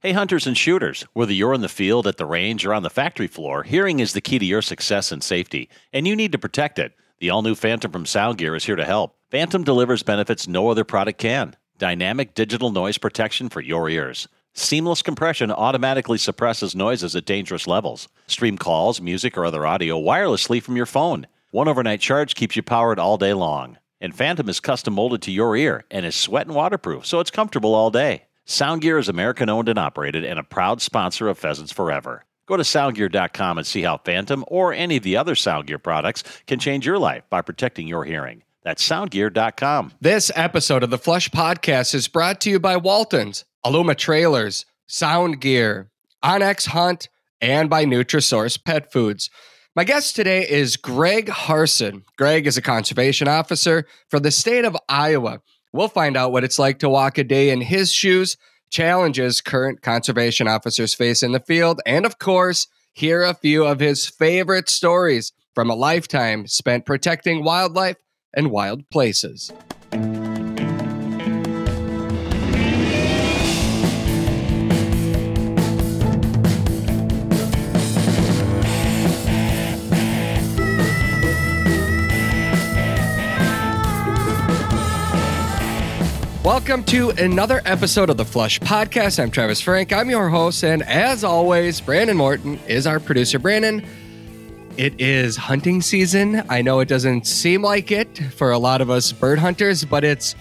Hey, hunters and shooters, whether you're in the field, at the range, or on the factory floor, hearing is the key to your success and safety, and you need to protect it. The all new Phantom from Soundgear is here to help. Phantom delivers benefits no other product can dynamic digital noise protection for your ears. Seamless compression automatically suppresses noises at dangerous levels. Stream calls, music, or other audio wirelessly from your phone. One overnight charge keeps you powered all day long. And Phantom is custom molded to your ear and is sweat and waterproof, so it's comfortable all day. Soundgear is American owned and operated and a proud sponsor of Pheasants Forever. Go to soundgear.com and see how Phantom or any of the other Soundgear products can change your life by protecting your hearing. That's soundgear.com. This episode of the Flush Podcast is brought to you by Waltons, Aluma Trailers, Soundgear, OnX Hunt, and by Nutrisource Pet Foods. My guest today is Greg Harson. Greg is a conservation officer for the state of Iowa. We'll find out what it's like to walk a day in his shoes, challenges current conservation officers face in the field, and of course, hear a few of his favorite stories from a lifetime spent protecting wildlife and wild places. Welcome to another episode of the Flush Podcast. I'm Travis Frank. I'm your host, and as always, Brandon Morton is our producer. Brandon, it is hunting season. I know it doesn't seem like it for a lot of us bird hunters, but it's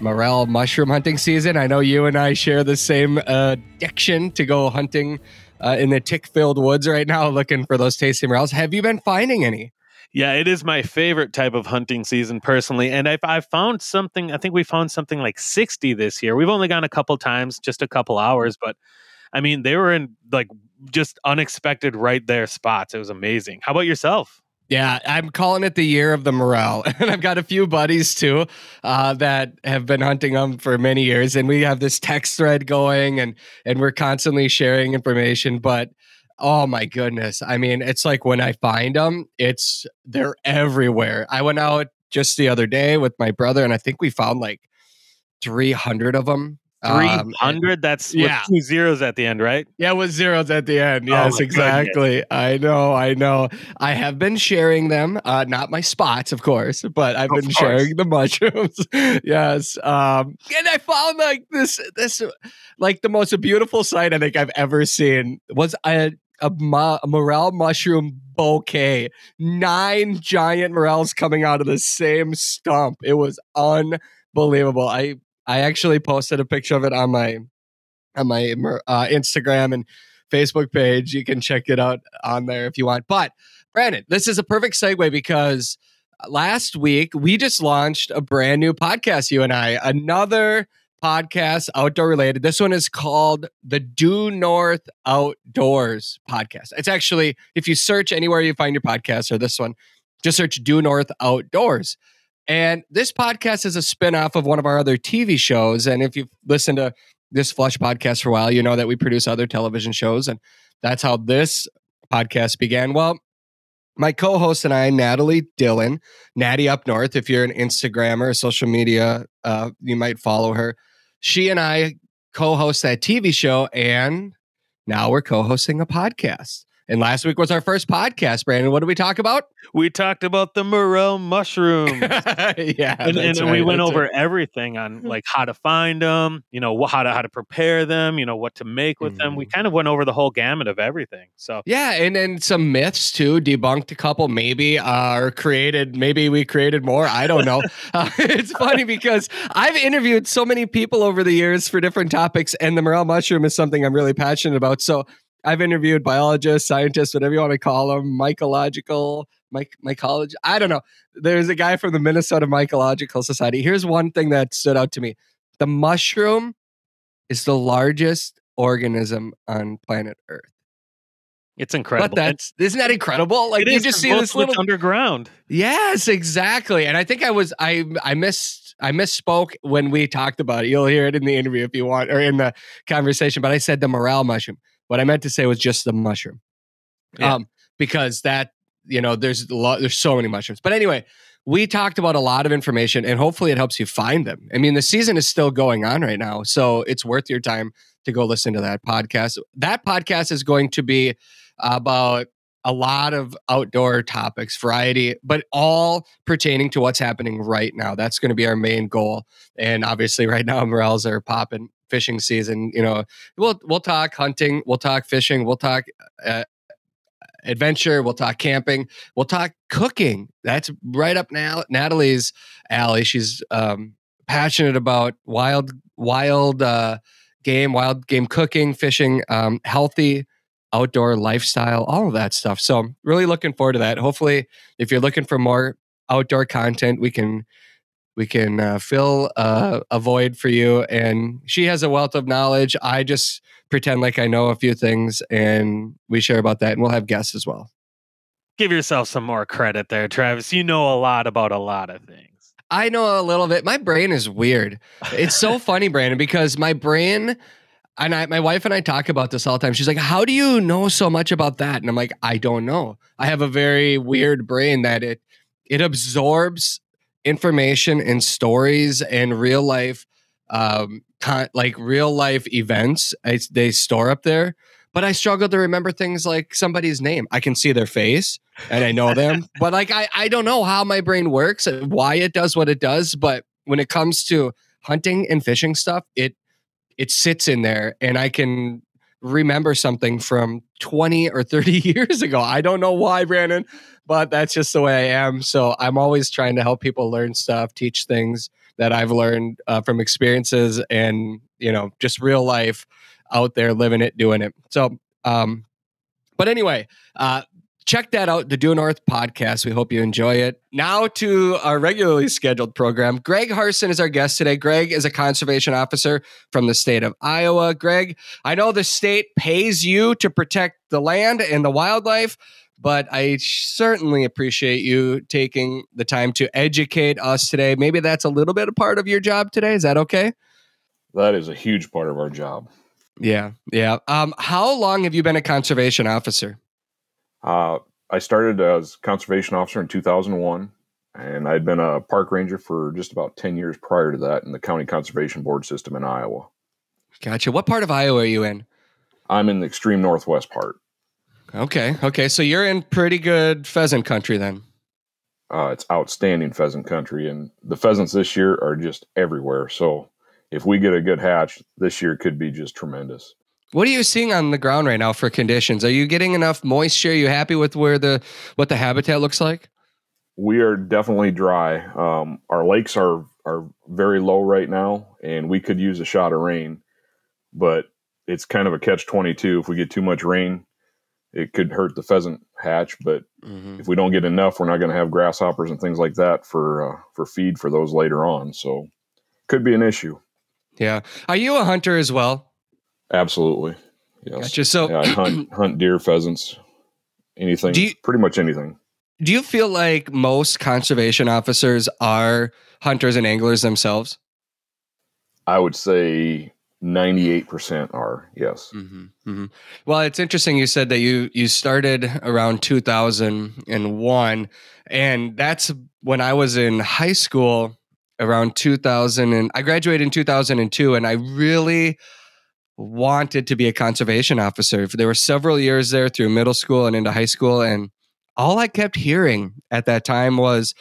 morel mushroom hunting season. I know you and I share the same addiction to go hunting uh, in the tick-filled woods right now, looking for those tasty morels. Have you been finding any? Yeah, it is my favorite type of hunting season personally. And I've, I've found something, I think we found something like 60 this year. We've only gone a couple times, just a couple hours, but I mean, they were in like just unexpected right there spots. It was amazing. How about yourself? Yeah, I'm calling it the year of the morel, and I've got a few buddies too uh, that have been hunting them for many years, and we have this text thread going, and and we're constantly sharing information. But Oh my goodness. I mean, it's like when I find them, it's they're everywhere. I went out just the other day with my brother and I think we found like 300 of them. 300 um, that's yeah. two zeros at the end right yeah with zeros at the end oh yes oh exactly goodness. i know i know i have been sharing them uh not my spots of course but i've of been course. sharing the mushrooms yes um and i found like this this like the most beautiful sight i think i've ever seen was a a, ma- a morel mushroom bouquet. Nine giant morels coming out of the same stump. It was unbelievable. I I actually posted a picture of it on my on my uh, Instagram and Facebook page. You can check it out on there if you want. But Brandon, this is a perfect segue because last week we just launched a brand new podcast. You and I another podcast, outdoor related. This one is called the Due North Outdoors podcast. It's actually, if you search anywhere you find your podcast or this one, just search Due North Outdoors. And this podcast is a spinoff of one of our other TV shows. And if you've listened to this Flush podcast for a while, you know that we produce other television shows. And that's how this podcast began. Well, my co-host and I, Natalie Dillon, Natty Up North. If you're an Instagrammer, or social media, uh, you might follow her she and I co host that TV show, and now we're co hosting a podcast. And last week was our first podcast, Brandon. What did we talk about? We talked about the morel mushrooms. yeah, and, and right, we went over right. everything on like how to find them, you know, how to how to prepare them, you know, what to make with mm. them. We mm-hmm. kind of went over the whole gamut of everything. So yeah, and then some myths too, debunked a couple, maybe, uh, or created. Maybe we created more. I don't know. uh, it's funny because I've interviewed so many people over the years for different topics, and the morel mushroom is something I'm really passionate about. So I've interviewed biologists, scientists, whatever you want to call them, mycological, myc- mycology. I don't know. There's a guy from the Minnesota Mycological Society. Here's one thing that stood out to me: the mushroom is the largest organism on planet Earth. It's incredible. But that's isn't that incredible? Like you just see this little underground. Yes, exactly. And I think I was I I missed I misspoke when we talked about it. You'll hear it in the interview if you want or in the conversation. But I said the morel mushroom. What I meant to say was just the mushroom. Yeah. Um, because that, you know, there's a lot, there's so many mushrooms. But anyway, we talked about a lot of information and hopefully it helps you find them. I mean, the season is still going on right now, so it's worth your time to go listen to that podcast. That podcast is going to be about a lot of outdoor topics, variety, but all pertaining to what's happening right now. That's going to be our main goal. And obviously, right now, morels are popping fishing season. You know, we'll we'll talk hunting, we'll talk fishing, we'll talk uh, adventure, we'll talk camping, we'll talk cooking. That's right up now Natalie's alley. She's um, passionate about wild wild uh, game, wild game cooking, fishing, um, healthy outdoor lifestyle, all of that stuff. So really looking forward to that. Hopefully, if you're looking for more outdoor content, we can we can uh, fill uh, a void for you. And she has a wealth of knowledge. I just pretend like I know a few things, and we share about that. And we'll have guests as well. Give yourself some more credit there, Travis. You know a lot about a lot of things. I know a little bit. My brain is weird. It's so funny, Brandon, because my brain and I, my wife and I talk about this all the time. She's like, "How do you know so much about that?" And I'm like, "I don't know. I have a very weird brain that it it absorbs information and stories and real life, um, con- like real life events. I, they store up there." But I struggle to remember things like somebody's name. I can see their face and I know them, but like I, I don't know how my brain works, why it does what it does. But when it comes to hunting and fishing stuff, it it sits in there and I can remember something from 20 or 30 years ago. I don't know why, Brandon, but that's just the way I am. So I'm always trying to help people learn stuff, teach things that I've learned uh, from experiences and, you know, just real life out there living it, doing it. So, um, but anyway, uh, check that out, the Due North podcast. We hope you enjoy it. Now to our regularly scheduled program. Greg Harson is our guest today. Greg is a conservation officer from the state of Iowa. Greg, I know the state pays you to protect the land and the wildlife, but I certainly appreciate you taking the time to educate us today. Maybe that's a little bit a part of your job today. Is that okay? That is a huge part of our job. Yeah, yeah. Um, how long have you been a conservation officer? Uh, I started as conservation officer in 2001, and I'd been a park ranger for just about 10 years prior to that in the county conservation board system in Iowa. Gotcha. What part of Iowa are you in? I'm in the extreme northwest part. Okay. Okay. So you're in pretty good pheasant country then. Uh, it's outstanding pheasant country, and the pheasants this year are just everywhere. So if we get a good hatch, this year could be just tremendous. What are you seeing on the ground right now for conditions? Are you getting enough moisture? Are you happy with where the what the habitat looks like? We are definitely dry. Um, our lakes are are very low right now, and we could use a shot of rain, but it's kind of a catch twenty two. If we get too much rain, it could hurt the pheasant hatch. But mm-hmm. if we don't get enough, we're not going to have grasshoppers and things like that for uh, for feed for those later on. So could be an issue. Yeah. Are you a hunter as well? Absolutely. Yes. Gotcha. So yeah, I hunt, hunt deer, pheasants, anything, you, pretty much anything. Do you feel like most conservation officers are hunters and anglers themselves? I would say 98% are yes mm-hmm, mm-hmm. well it's interesting you said that you you started around 2001 and that's when i was in high school around 2000 and i graduated in 2002 and i really wanted to be a conservation officer. There were several years there through middle school and into high school. And all I kept hearing at that time was,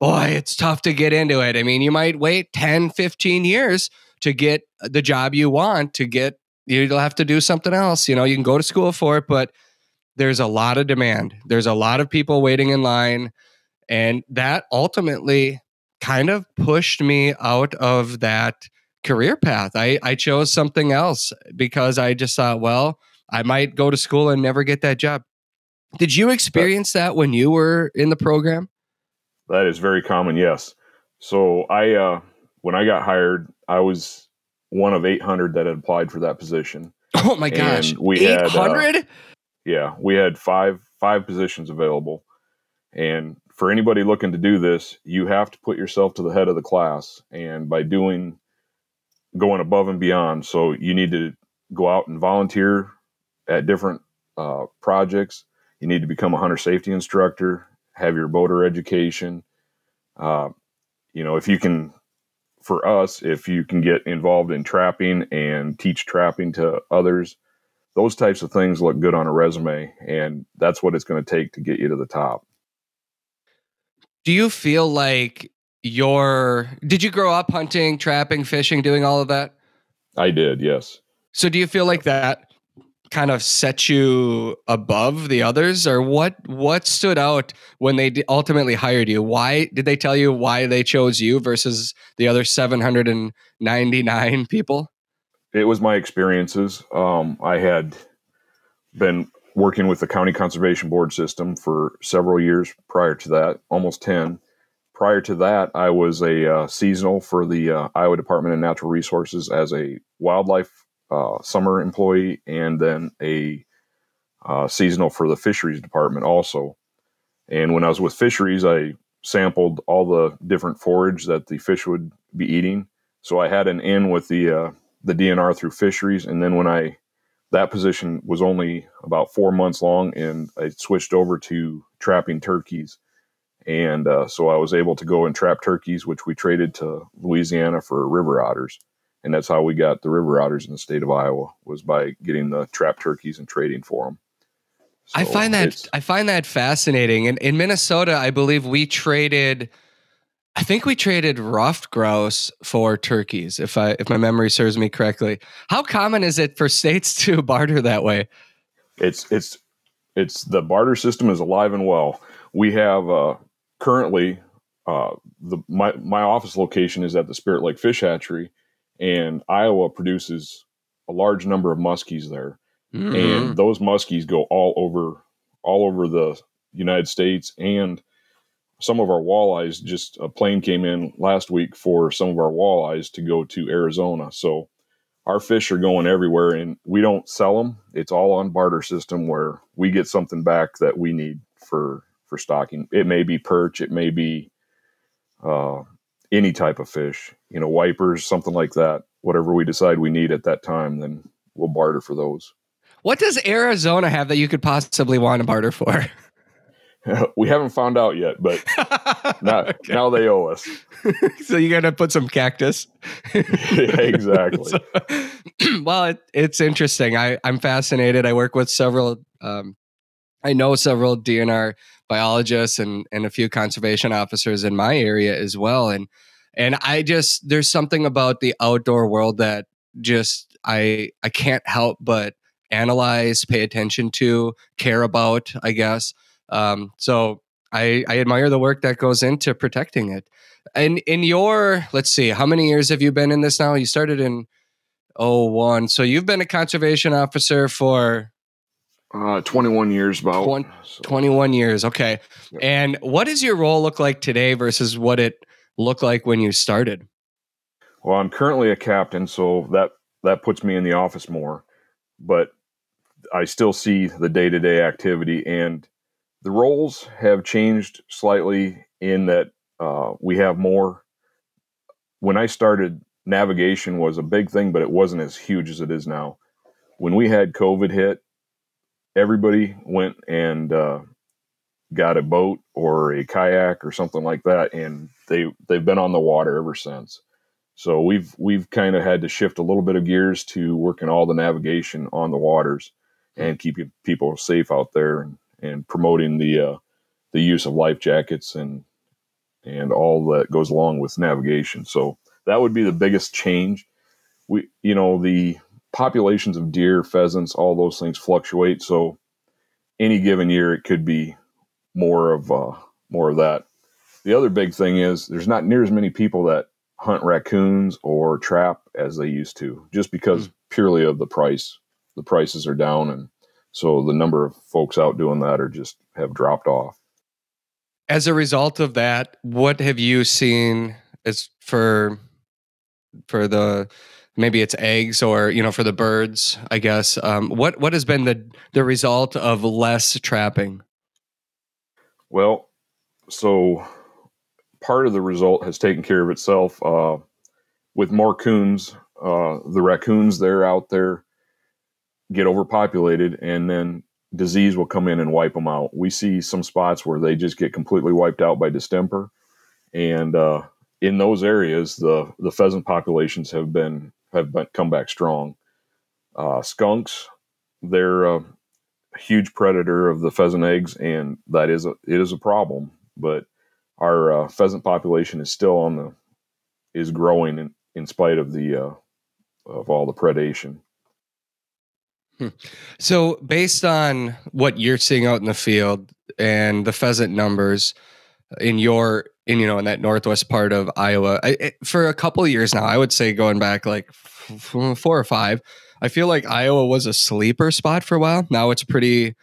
boy, it's tough to get into it. I mean, you might wait 10, 15 years to get the job you want, to get, you'll have to do something else. You know, you can go to school for it, but there's a lot of demand. There's a lot of people waiting in line. And that ultimately kind of pushed me out of that career path. I, I chose something else because I just thought, well, I might go to school and never get that job. Did you experience that when you were in the program? That is very common, yes. So I uh when I got hired, I was one of 800 that had applied for that position. Oh my gosh. And we 800? had uh, Yeah, we had 5 5 positions available. And for anybody looking to do this, you have to put yourself to the head of the class and by doing going above and beyond. So you need to go out and volunteer at different uh, projects. You need to become a hunter safety instructor, have your boater education. Uh, you know, if you can for us, if you can get involved in trapping and teach trapping to others, those types of things look good on a resume. And that's what it's going to take to get you to the top. Do you feel like your did you grow up hunting, trapping, fishing, doing all of that? I did, yes. So do you feel like that kind of set you above the others? Or what what stood out when they ultimately hired you? Why did they tell you why they chose you versus the other 799 people? It was my experiences. Um, i had been working with the county conservation board system for several years prior to that almost 10 prior to that i was a uh, seasonal for the uh, iowa department of natural resources as a wildlife uh, summer employee and then a uh, seasonal for the fisheries department also. And when I was with fisheries, I sampled all the different forage that the fish would be eating. So I had an in with the uh, the DNR through fisheries, and then when I that position was only about four months long, and I switched over to trapping turkeys. And uh, so I was able to go and trap turkeys, which we traded to Louisiana for river otters and that's how we got the river otters in the state of Iowa was by getting the trap turkeys and trading for them. So I find that I find that fascinating. And in Minnesota, I believe we traded. I think we traded ruffed grouse for turkeys, if I if my memory serves me correctly. How common is it for states to barter that way? It's it's it's the barter system is alive and well. We have uh, currently uh, the my my office location is at the Spirit Lake Fish Hatchery, and Iowa produces a large number of muskies there, mm-hmm. and those muskies go all over all over the United States and some of our walleyes. Just a plane came in last week for some of our walleyes to go to Arizona, so our fish are going everywhere, and we don't sell them. It's all on barter system where we get something back that we need for for stocking. It may be perch, it may be uh, any type of fish, you know, wipers, something like that. Whatever we decide we need at that time, then we'll barter for those. What does Arizona have that you could possibly want to barter for? we haven't found out yet, but now, okay. now they owe us. so you got to put some cactus. yeah, exactly. So, well, it, it's interesting. I, I'm fascinated. I work with several. Um, I know several DNR biologists and and a few conservation officers in my area as well and and I just there's something about the outdoor world that just I I can't help but analyze, pay attention to, care about, I guess. Um, so I, I admire the work that goes into protecting it. And in your, let's see, how many years have you been in this now? You started in 01. So you've been a conservation officer for uh, 21 years about. 20, so. 21 years. Okay. Yep. And what does your role look like today versus what it looked like when you started? Well, I'm currently a captain, so that that puts me in the office more, but I still see the day-to-day activity and the roles have changed slightly in that uh, we have more. When I started, navigation was a big thing, but it wasn't as huge as it is now. When we had COVID hit, everybody went and uh, got a boat or a kayak or something like that, and they they've been on the water ever since. So we've we've kind of had to shift a little bit of gears to working all the navigation on the waters and keeping people safe out there and, and promoting the uh, the use of life jackets and and all that goes along with navigation. So that would be the biggest change. We you know the populations of deer, pheasants, all those things fluctuate. So any given year, it could be more of uh, more of that. The other big thing is there's not near as many people that hunt raccoons or trap as they used to, just because mm. purely of the price. The prices are down, and so the number of folks out doing that are just have dropped off. As a result of that, what have you seen as for for the maybe it's eggs or you know for the birds i guess. Um, what what has been the the result of less trapping? Well so part of the result has taken care of itself uh, with more coons uh, the raccoons they're out there get overpopulated and then disease will come in and wipe them out. We see some spots where they just get completely wiped out by distemper. And uh, in those areas, the the pheasant populations have been have been, come back strong. Uh, skunks, they're a huge predator of the pheasant eggs, and that is a it is a problem. But our uh, pheasant population is still on the is growing in, in spite of the uh, of all the predation. Hmm. So, based on what you're seeing out in the field and the pheasant numbers in your in you know in that northwest part of Iowa, I, for a couple years now, I would say going back like f- four or five, I feel like Iowa was a sleeper spot for a while. Now it's pretty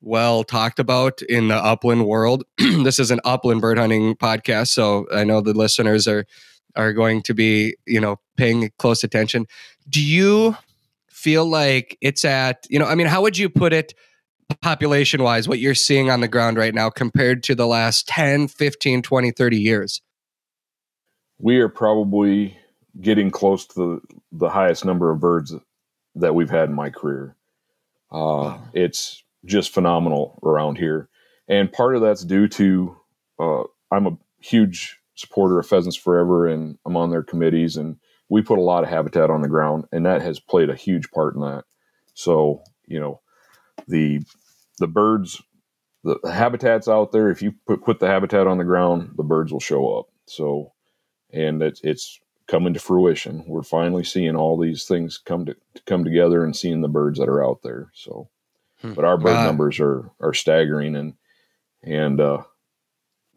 well talked about in the upland world. this is an upland bird hunting podcast, so I know the listeners are are going to be you know paying close attention. Do you feel like it's at, you know, I mean, how would you put it population wise, what you're seeing on the ground right now compared to the last 10, 15, 20, 30 years? We are probably getting close to the, the highest number of birds that we've had in my career. Uh, wow. It's just phenomenal around here. And part of that's due to uh, I'm a huge supporter of Pheasants Forever and I'm on their committees and we put a lot of habitat on the ground, and that has played a huge part in that. So you know, the the birds, the, the habitats out there. If you put put the habitat on the ground, the birds will show up. So, and it's it's coming to fruition. We're finally seeing all these things come to, to come together and seeing the birds that are out there. So, hmm. but our bird uh, numbers are are staggering, and and uh,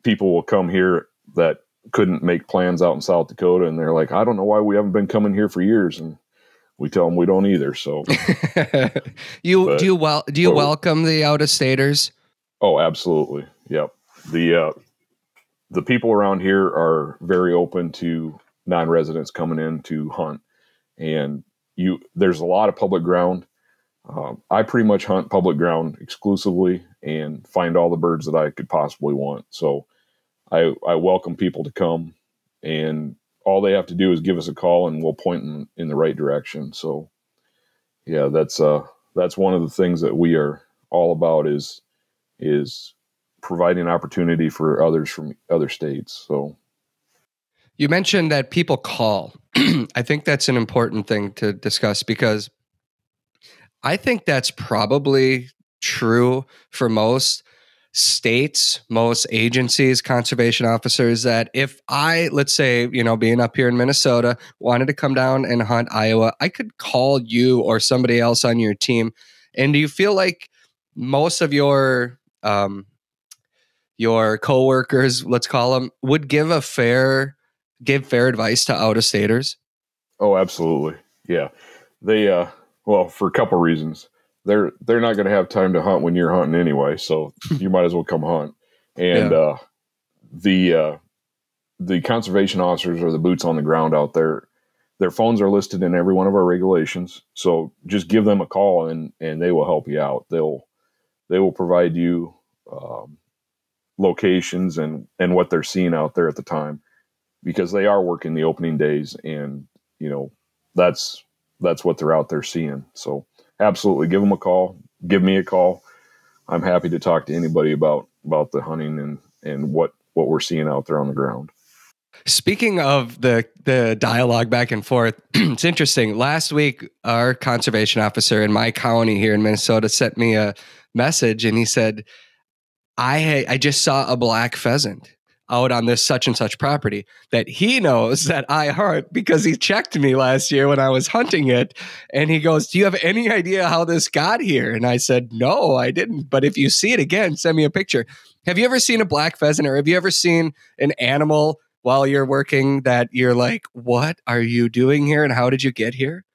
people will come here that couldn't make plans out in South Dakota, and they're like, I don't know why we haven't been coming here for years, and we tell them we don't either. So, you but, do you well do you welcome the out of staters? Oh, absolutely. Yep. The uh, the people around here are very open to non residents coming in to hunt, and you there's a lot of public ground. Um, I pretty much hunt public ground exclusively and find all the birds that I could possibly want. So I, I welcome people to come and all they have to do is give us a call and we'll point in, in the right direction. So yeah, that's, uh, that's one of the things that we are all about is, is providing opportunity for others from other states. So you mentioned that people call. I think that's an important thing to discuss because I think that's probably true for most states, most agencies, conservation officers that if I, let's say, you know, being up here in Minnesota, wanted to come down and hunt Iowa, I could call you or somebody else on your team. And do you feel like most of your um, your coworkers, let's call them, would give a fair give fair advice to out of staters? Oh, absolutely. Yeah. They uh well, for a couple reasons they're they're not going to have time to hunt when you're hunting anyway. So you might as well come hunt. And yeah. uh, the uh, the conservation officers or the boots on the ground out there. Their phones are listed in every one of our regulations. So just give them a call and and they will help you out. They'll they will provide you um, locations and and what they're seeing out there at the time because they are working the opening days and you know that's that's what they're out there seeing. So absolutely give them a call. Give me a call. I'm happy to talk to anybody about about the hunting and and what what we're seeing out there on the ground. Speaking of the the dialogue back and forth, it's interesting. Last week, our conservation officer in my county here in Minnesota sent me a message, and he said, "I I just saw a black pheasant." Out on this such and such property that he knows that I hunt because he checked me last year when I was hunting it. And he goes, Do you have any idea how this got here? And I said, No, I didn't. But if you see it again, send me a picture. Have you ever seen a black pheasant or have you ever seen an animal while you're working that you're like, What are you doing here? And how did you get here?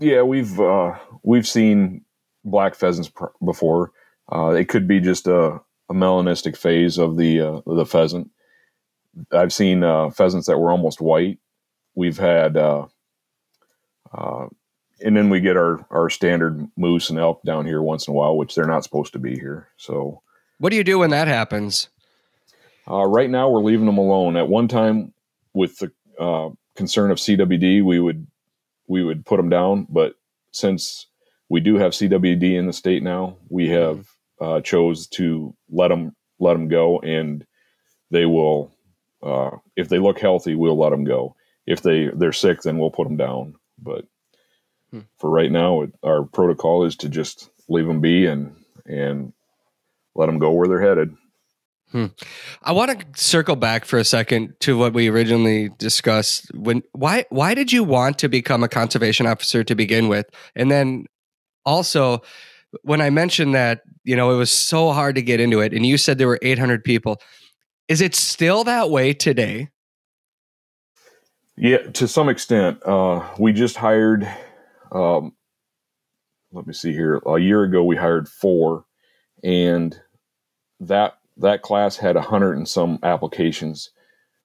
Yeah, we've uh, we've seen black pheasants pr- before. Uh, it could be just a, a melanistic phase of the uh, the pheasant. I've seen uh, pheasants that were almost white. We've had, uh, uh, and then we get our our standard moose and elk down here once in a while, which they're not supposed to be here. So, what do you do when that happens? Uh, right now, we're leaving them alone. At one time, with the uh, concern of CWD, we would we would put them down, but since we do have CWD in the state now, we have uh, chose to let them let them go, and they will uh, if they look healthy, we'll let them go. If they they're sick, then we'll put them down. But hmm. for right now, it, our protocol is to just leave them be and and let them go where they're headed. Hmm. I want to circle back for a second to what we originally discussed. When why why did you want to become a conservation officer to begin with, and then also when I mentioned that you know it was so hard to get into it, and you said there were 800 people. Is it still that way today? Yeah, to some extent. Uh, we just hired. Um, let me see here. A year ago, we hired four, and that that class had a hundred and some applications.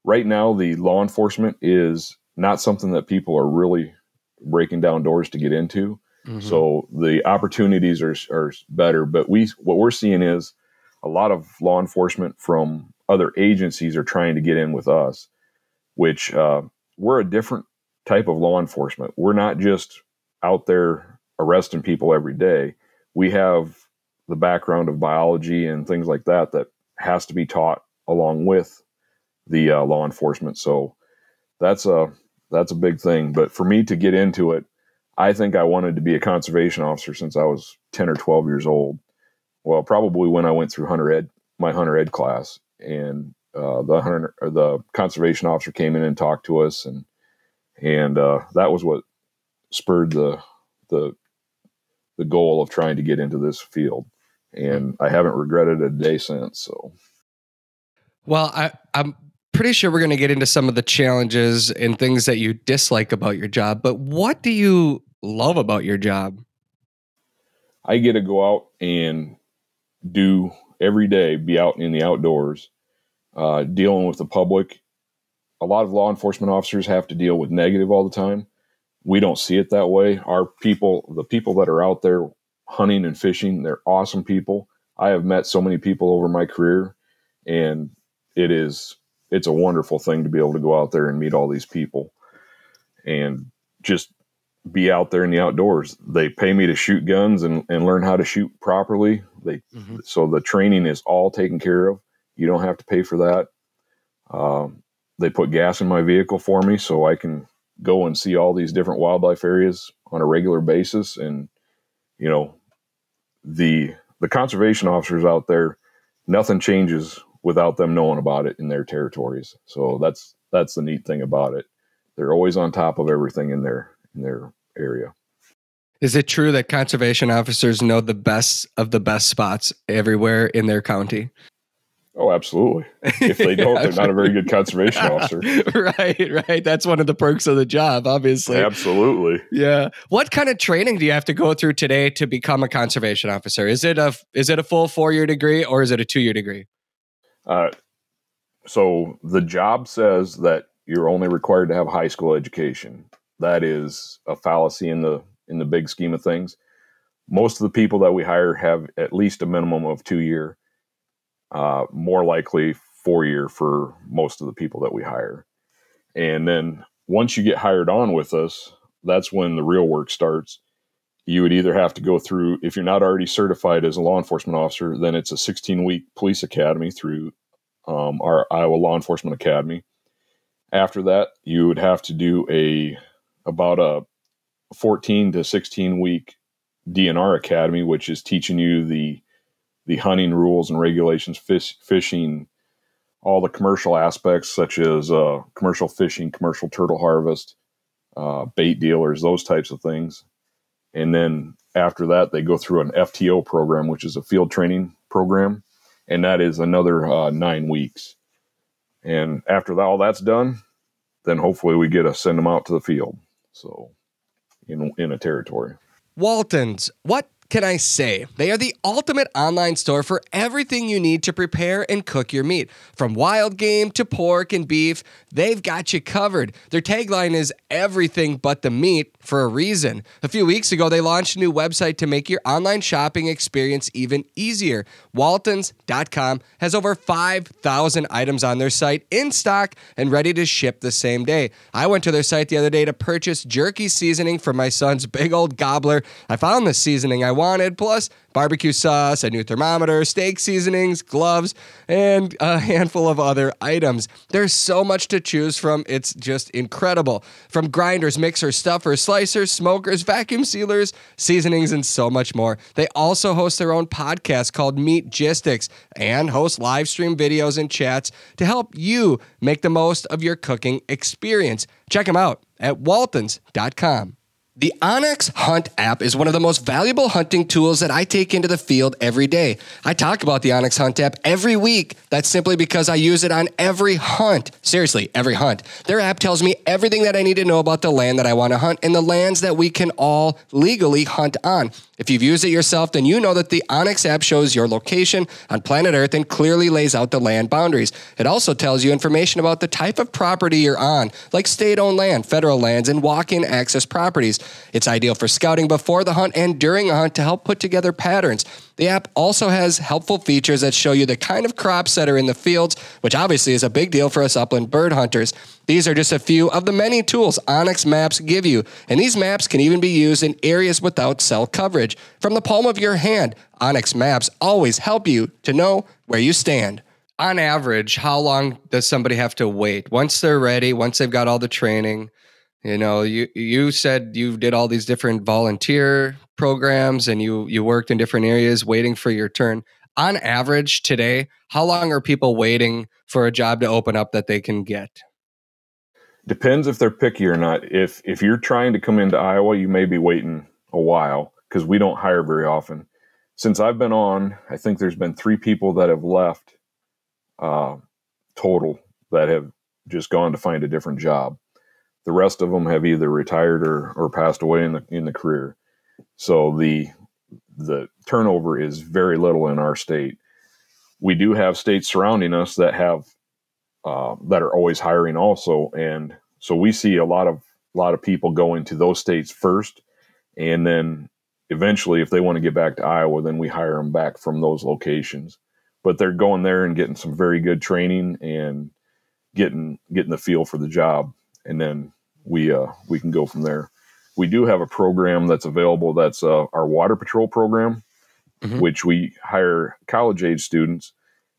Right now, the law enforcement is not something that people are really breaking down doors to get into. Mm-hmm. So the opportunities are are better. But we what we're seeing is a lot of law enforcement from other agencies are trying to get in with us, which uh, we're a different type of law enforcement. We're not just out there arresting people every day. We have the background of biology and things like that that has to be taught along with the uh, law enforcement. So that's a that's a big thing. But for me to get into it, I think I wanted to be a conservation officer since I was ten or twelve years old. Well, probably when I went through hunter ed, my hunter ed class, and uh, the hunter the conservation officer came in and talked to us, and and uh, that was what spurred the the the goal of trying to get into this field and I haven't regretted a day since. So, well, I, I'm pretty sure we're going to get into some of the challenges and things that you dislike about your job. But what do you love about your job? I get to go out and do every day, be out in the outdoors, uh, dealing with the public. A lot of law enforcement officers have to deal with negative all the time. We don't see it that way. Our people, the people that are out there hunting and fishing. They're awesome people. I have met so many people over my career, and it is it's a wonderful thing to be able to go out there and meet all these people and just be out there in the outdoors. They pay me to shoot guns and, and learn how to shoot properly. They mm-hmm. so the training is all taken care of. You don't have to pay for that. Um, they put gas in my vehicle for me so I can go and see all these different wildlife areas on a regular basis and you know, the the conservation officers out there, nothing changes without them knowing about it in their territories. So that's that's the neat thing about it. They're always on top of everything in their in their area. Is it true that conservation officers know the best of the best spots everywhere in their county? Oh, absolutely. If they don't, they're not a very good conservation officer. right, right. That's one of the perks of the job, obviously. Absolutely. Yeah. What kind of training do you have to go through today to become a conservation officer? Is it a is it a full four year degree or is it a two year degree? Uh, so the job says that you're only required to have high school education. That is a fallacy in the in the big scheme of things. Most of the people that we hire have at least a minimum of two year uh, more likely four year for most of the people that we hire. And then once you get hired on with us, that's when the real work starts. You would either have to go through, if you're not already certified as a law enforcement officer, then it's a 16 week police academy through um, our Iowa Law Enforcement Academy. After that, you would have to do a about a 14 to 16 week DNR academy, which is teaching you the the hunting rules and regulations, fish, fishing, all the commercial aspects such as uh, commercial fishing, commercial turtle harvest, uh, bait dealers, those types of things. And then after that, they go through an FTO program, which is a field training program, and that is another uh, nine weeks. And after that, all that's done, then hopefully we get to send them out to the field. So, in in a territory. Waltons, what can I say? They are the ultimate online store for everything you need to prepare and cook your meat. From wild game to pork and beef, they've got you covered. Their tagline is everything but the meat for a reason. A few weeks ago, they launched a new website to make your online shopping experience even easier. Waltons.com has over 5,000 items on their site in stock and ready to ship the same day. I went to their site the other day to purchase jerky seasoning for my son's big old gobbler. I found the seasoning I wanted wanted, plus barbecue sauce, a new thermometer, steak seasonings, gloves, and a handful of other items. There's so much to choose from. It's just incredible. From grinders, mixers, stuffers, slicers, smokers, vacuum sealers, seasonings, and so much more. They also host their own podcast called Meatgistics and host live stream videos and chats to help you make the most of your cooking experience. Check them out at waltons.com. The OnX Hunt app is one of the most valuable hunting tools that I take into the field every day. I talk about the OnX Hunt app every week. That's simply because I use it on every hunt. Seriously, every hunt. Their app tells me everything that I need to know about the land that I want to hunt and the lands that we can all legally hunt on. If you've used it yourself, then you know that the OnX app shows your location on planet Earth and clearly lays out the land boundaries. It also tells you information about the type of property you're on, like state owned land, federal lands, and walk in access properties. It's ideal for scouting before the hunt and during a hunt to help put together patterns. The app also has helpful features that show you the kind of crops that are in the fields, which obviously is a big deal for us upland bird hunters. These are just a few of the many tools OnX Maps give you, and these maps can even be used in areas without cell coverage. From the palm of your hand, OnX Maps always help you to know where you stand. On average, how long does somebody have to wait? Once they're ready, once they've got all the training, you know, you you said you did all these different volunteer programs and you you worked in different areas waiting for your turn. On average today, how long are people waiting for a job to open up that they can get? Depends if they're picky or not. If if you're trying to come into Iowa, you may be waiting a while because we don't hire very often. Since I've been on, I think there's been three people that have left uh, total that have just gone to find a different job. The rest of them have either retired or, or passed away in the in the career. So the the turnover is very little in our state. We do have states surrounding us that have uh, that are always hiring also, and so we see a lot of a lot of people going to those states first, and then eventually, if they want to get back to Iowa, then we hire them back from those locations. But they're going there and getting some very good training and getting getting the feel for the job and then we uh, we can go from there. We do have a program that's available. That's uh, our water patrol program, mm-hmm. which we hire college age students,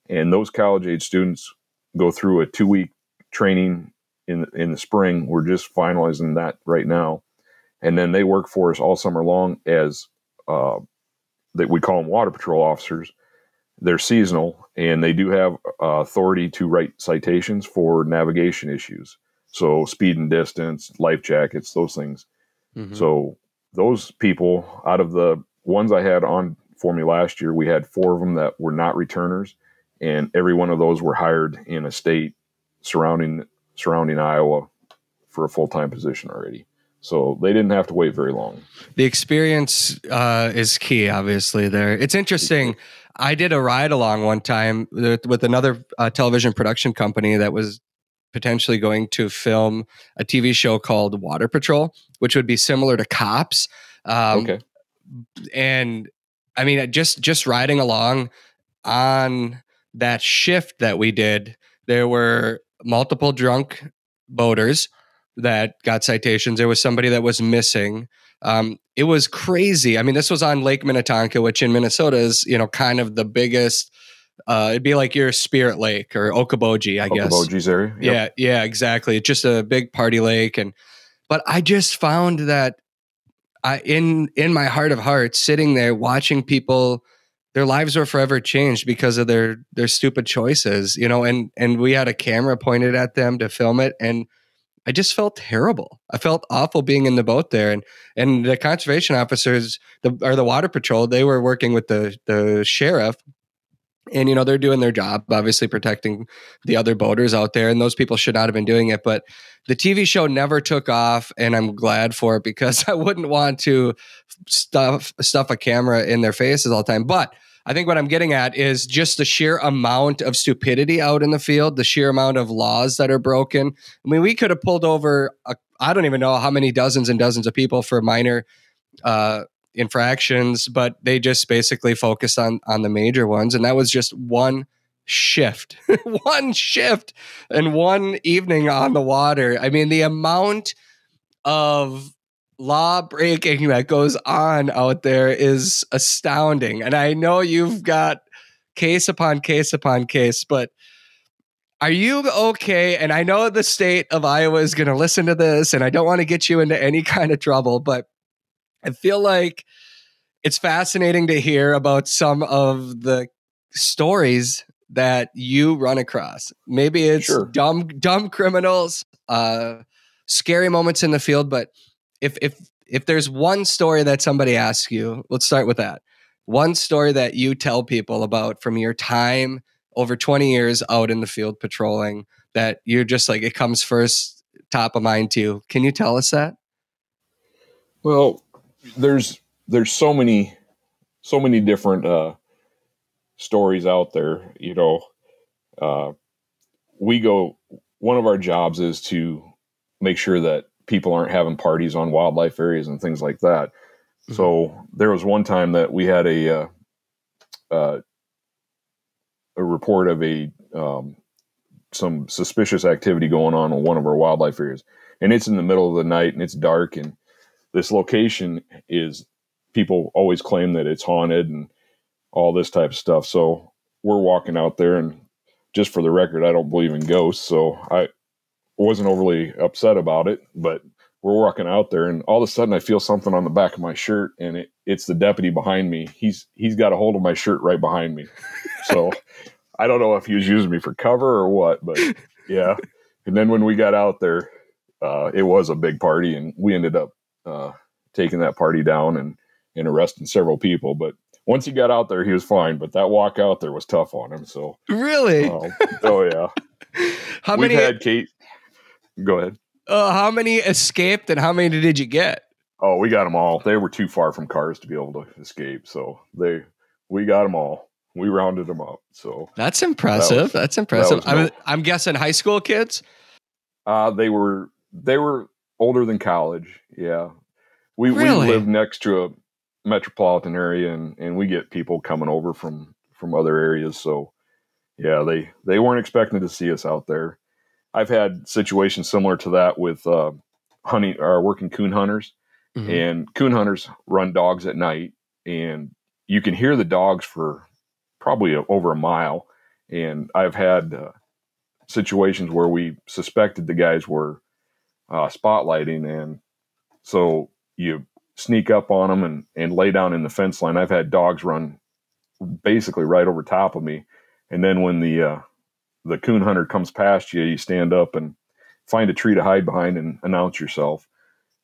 and those college age students go through a two week training in in the spring. We're just finalizing that right now, and then they work for us all summer long as uh, that we call them water patrol officers. They're seasonal, and they do have uh, authority to write citations for navigation issues. So speed and distance, life jackets, those things. Mm-hmm. So those people, out of the ones I had on for me last year, we had four of them that were not returners, and every one of those were hired in a state surrounding surrounding Iowa for a full time position already. So they didn't have to wait very long. The experience uh, is key, obviously. There, it's interesting. I did a ride along one time with, with another uh, television production company that was potentially going to film a TV show called Water Patrol, which would be similar to Cops. Um, okay. And I mean, just just riding along on that shift that we did, there were multiple drunk boaters that got citations. There was somebody that was missing. Um, it was crazy. I mean, this was on Lake Minnetonka, which in Minnesota is, you know, kind of the biggest uh, it'd be like your Spirit Lake or Okoboji, I guess. Okoboji's area. Yep. Yeah, yeah, exactly. It's just a big party lake, and but I just found that I in in my heart of hearts, sitting there watching people, their lives were forever changed because of their their stupid choices, you know. And and we had a camera pointed at them to film it, and I just felt terrible. I felt awful being in the boat there, and and the conservation officers, the or the water patrol, they were working with the the sheriff and you know they're doing their job obviously protecting the other boaters out there and those people should not have been doing it but the tv show never took off and i'm glad for it because i wouldn't want to stuff stuff a camera in their faces all the time but i think what i'm getting at is just the sheer amount of stupidity out in the field the sheer amount of laws that are broken i mean we could have pulled over I don't even know how many dozens and dozens of people for minor uh, infractions, but they just basically focused on on the major ones, and that was just one shift, one shift, and one evening on the water. I mean, the amount of law breaking that goes on out there is astounding. And I know you've got case upon case upon case, but are you okay? And I know the state of Iowa is going to listen to this, and I don't want to get you into any kind of trouble, but I feel like it's fascinating to hear about some of the stories that you run across. Maybe it's sure. dumb, dumb criminals, uh, scary moments in the field, but if if if there's one story that somebody asks you, let's start with that. One story that you tell people about from your time over 20 years out in the field patrolling that you're just like it comes first top of mind to you. Can you tell us that? Well, there's there's so many so many different uh stories out there, you know. Uh we go one of our jobs is to make sure that people aren't having parties on wildlife areas and things like that. Mm-hmm. So there was one time that we had a uh, uh, a report of a um, some suspicious activity going on in one of our wildlife areas, and it's in the middle of the night and it's dark, and this location is people always claim that it's haunted and all this type of stuff. So we're walking out there, and just for the record, I don't believe in ghosts, so I wasn't overly upset about it, but we're walking out there and all of a sudden I feel something on the back of my shirt and it, it's the deputy behind me. He's he's got a hold of my shirt right behind me. So I don't know if he was using me for cover or what, but yeah. And then when we got out there, uh, it was a big party and we ended up uh, taking that party down and, and arresting several people. But once he got out there, he was fine. But that walk out there was tough on him. So really, uh, oh yeah. How We've many had Kate? Go ahead. Uh, how many escaped and how many did you get? Oh, we got them all. They were too far from cars to be able to escape, so they we got them all. We rounded them up. So that's impressive. That was, that's impressive. That I'm, I'm guessing high school kids. Uh, they were they were older than college. Yeah, we really? we live next to a metropolitan area, and and we get people coming over from from other areas. So yeah, they they weren't expecting to see us out there. I've had situations similar to that with uh, hunting or working coon hunters, mm-hmm. and coon hunters run dogs at night, and you can hear the dogs for probably a, over a mile. And I've had uh, situations where we suspected the guys were uh, spotlighting, and so you sneak up on them and, and lay down in the fence line. I've had dogs run basically right over top of me, and then when the uh, the coon hunter comes past you, you stand up and find a tree to hide behind and announce yourself.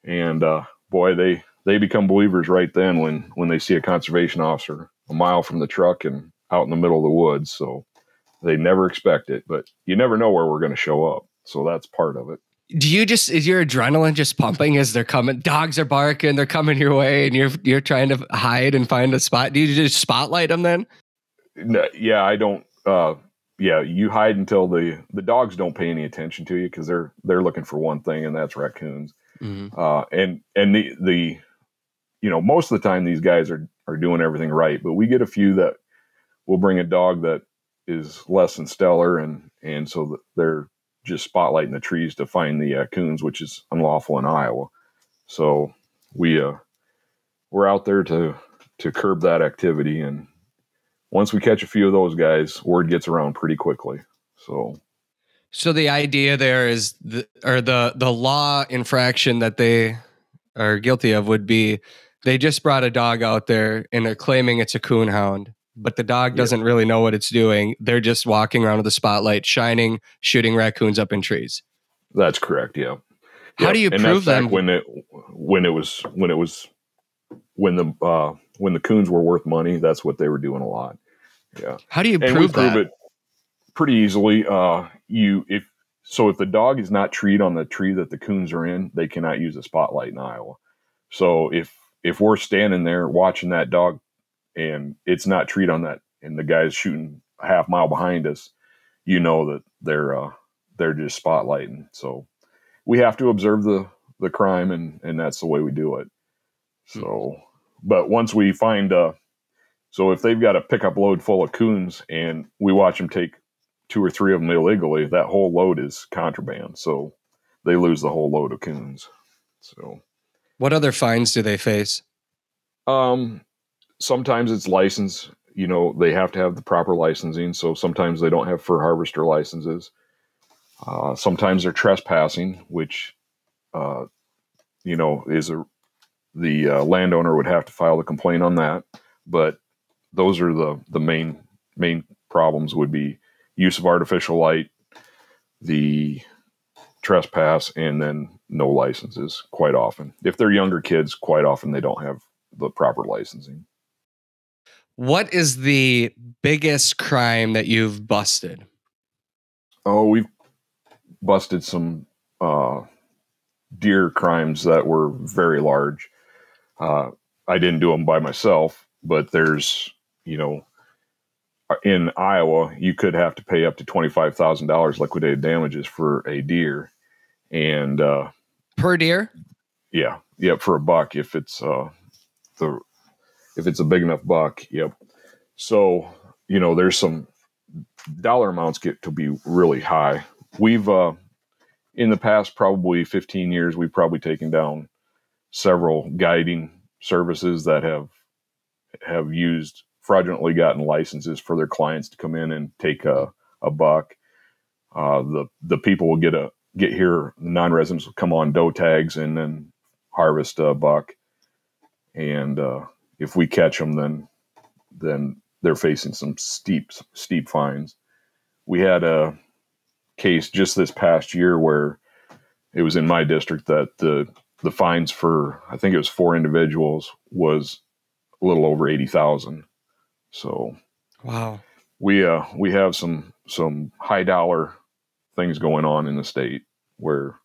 And uh, boy, they they become believers right then when when they see a conservation officer a mile from the truck and out in the middle of the woods. So they never expect it, but you never know where we're going to show up. So that's part of it. Do you just is your adrenaline just pumping as they're coming? Dogs are barking, they're coming your way, and you're you're trying to hide and find a spot. Do you just spotlight them then? No, yeah, I don't. Uh, yeah, you hide until the the dogs don't pay any attention to you because they're they're looking for one thing and that's raccoons. Mm-hmm. Uh, and and the the you know most of the time these guys are are doing everything right, but we get a few that will bring a dog that is less than stellar and and so they're just spotlighting the trees to find the uh, coons, which is unlawful in Iowa. So we uh we're out there to to curb that activity and once we catch a few of those guys, word gets around pretty quickly. So so the idea there is the or the the law infraction that they are guilty of would be they just brought a dog out there and they're claiming it's a coon hound, but the dog doesn't yeah. really know what it's doing. They're just walking around with the spotlight, shining, shooting raccoons up in trees. That's correct. Yeah. How do you and prove them? When it when it was when it was when the uh, when the coons were worth money, that's what they were doing a lot. Yeah. How do you and prove, prove that? it pretty easily. Uh, you if so if the dog is not treed on the tree that the coons are in, they cannot use a spotlight in Iowa. So if if we're standing there watching that dog and it's not treed on that and the guy's shooting a half mile behind us, you know that they're uh, they're just spotlighting. So we have to observe the the crime and and that's the way we do it. So, but once we find uh so if they've got a pickup load full of coons and we watch them take two or three of them illegally, that whole load is contraband. So they lose the whole load of coons. So What other fines do they face? Um, sometimes it's license. You know, they have to have the proper licensing. So sometimes they don't have fur harvester licenses. Uh, sometimes they're trespassing, which, uh, you know, is a the uh, landowner would have to file a complaint on that. But those are the the main main problems would be use of artificial light, the trespass, and then no licenses quite often. If they're younger kids, quite often they don't have the proper licensing. What is the biggest crime that you've busted? Oh, we've busted some uh, deer crimes that were very large. Uh, I didn't do them by myself, but there's, you know, in Iowa, you could have to pay up to twenty-five thousand dollars liquidated damages for a deer, and uh, per deer. Yeah, yep, for a buck if it's uh, the if it's a big enough buck. Yep. So you know, there's some dollar amounts get to be really high. We've uh, in the past probably 15 years, we've probably taken down several guiding services that have have used fraudulently gotten licenses for their clients to come in and take a, a buck. Uh, the the people will get a get here. Non-residents will come on doe tags and then harvest a buck. And uh, if we catch them, then then they're facing some steep steep fines. We had a case just this past year where it was in my district that the the fines for I think it was four individuals was a little over eighty thousand. So, wow, we uh we have some some high dollar things going on in the state where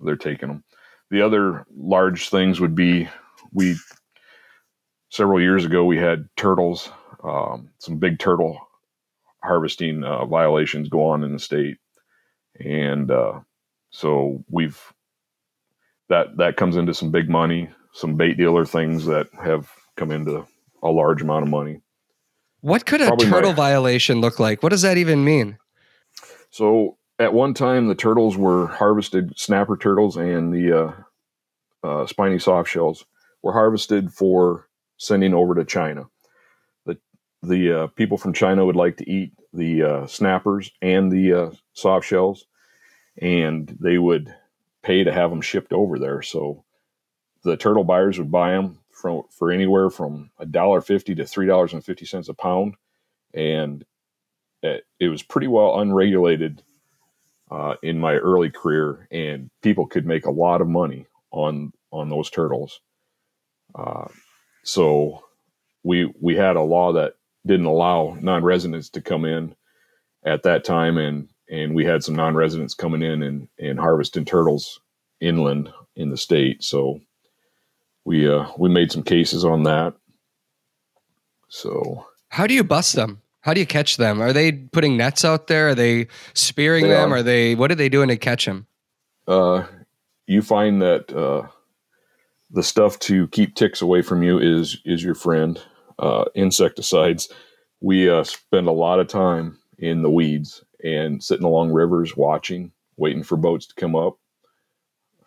they're taking them. The other large things would be we several years ago we had turtles, um, some big turtle harvesting uh, violations go on in the state, and uh, so we've that that comes into some big money, some bait dealer things that have come into a large amount of money. What could a Probably turtle my, violation look like? What does that even mean? So at one time, the turtles were harvested, snapper turtles and the uh, uh, spiny soft shells were harvested for sending over to China. The the uh, people from China would like to eat the uh, snappers and the uh, soft shells, and they would pay to have them shipped over there. So the turtle buyers would buy them from for anywhere from a dollar fifty to three dollars and fifty cents a pound, and it, it was pretty well unregulated uh, in my early career, and people could make a lot of money on on those turtles. Uh, so we we had a law that didn't allow non-residents to come in at that time, and and we had some non-residents coming in and and harvesting turtles inland in the state. So we uh, we made some cases on that. So how do you bust them? How do you catch them? Are they putting nets out there? Are they spearing they them? Are. are. they what are they doing to catch them? Uh, you find that uh, the stuff to keep ticks away from you is is your friend. Uh, insecticides. We uh, spend a lot of time in the weeds and sitting along rivers, watching, waiting for boats to come up.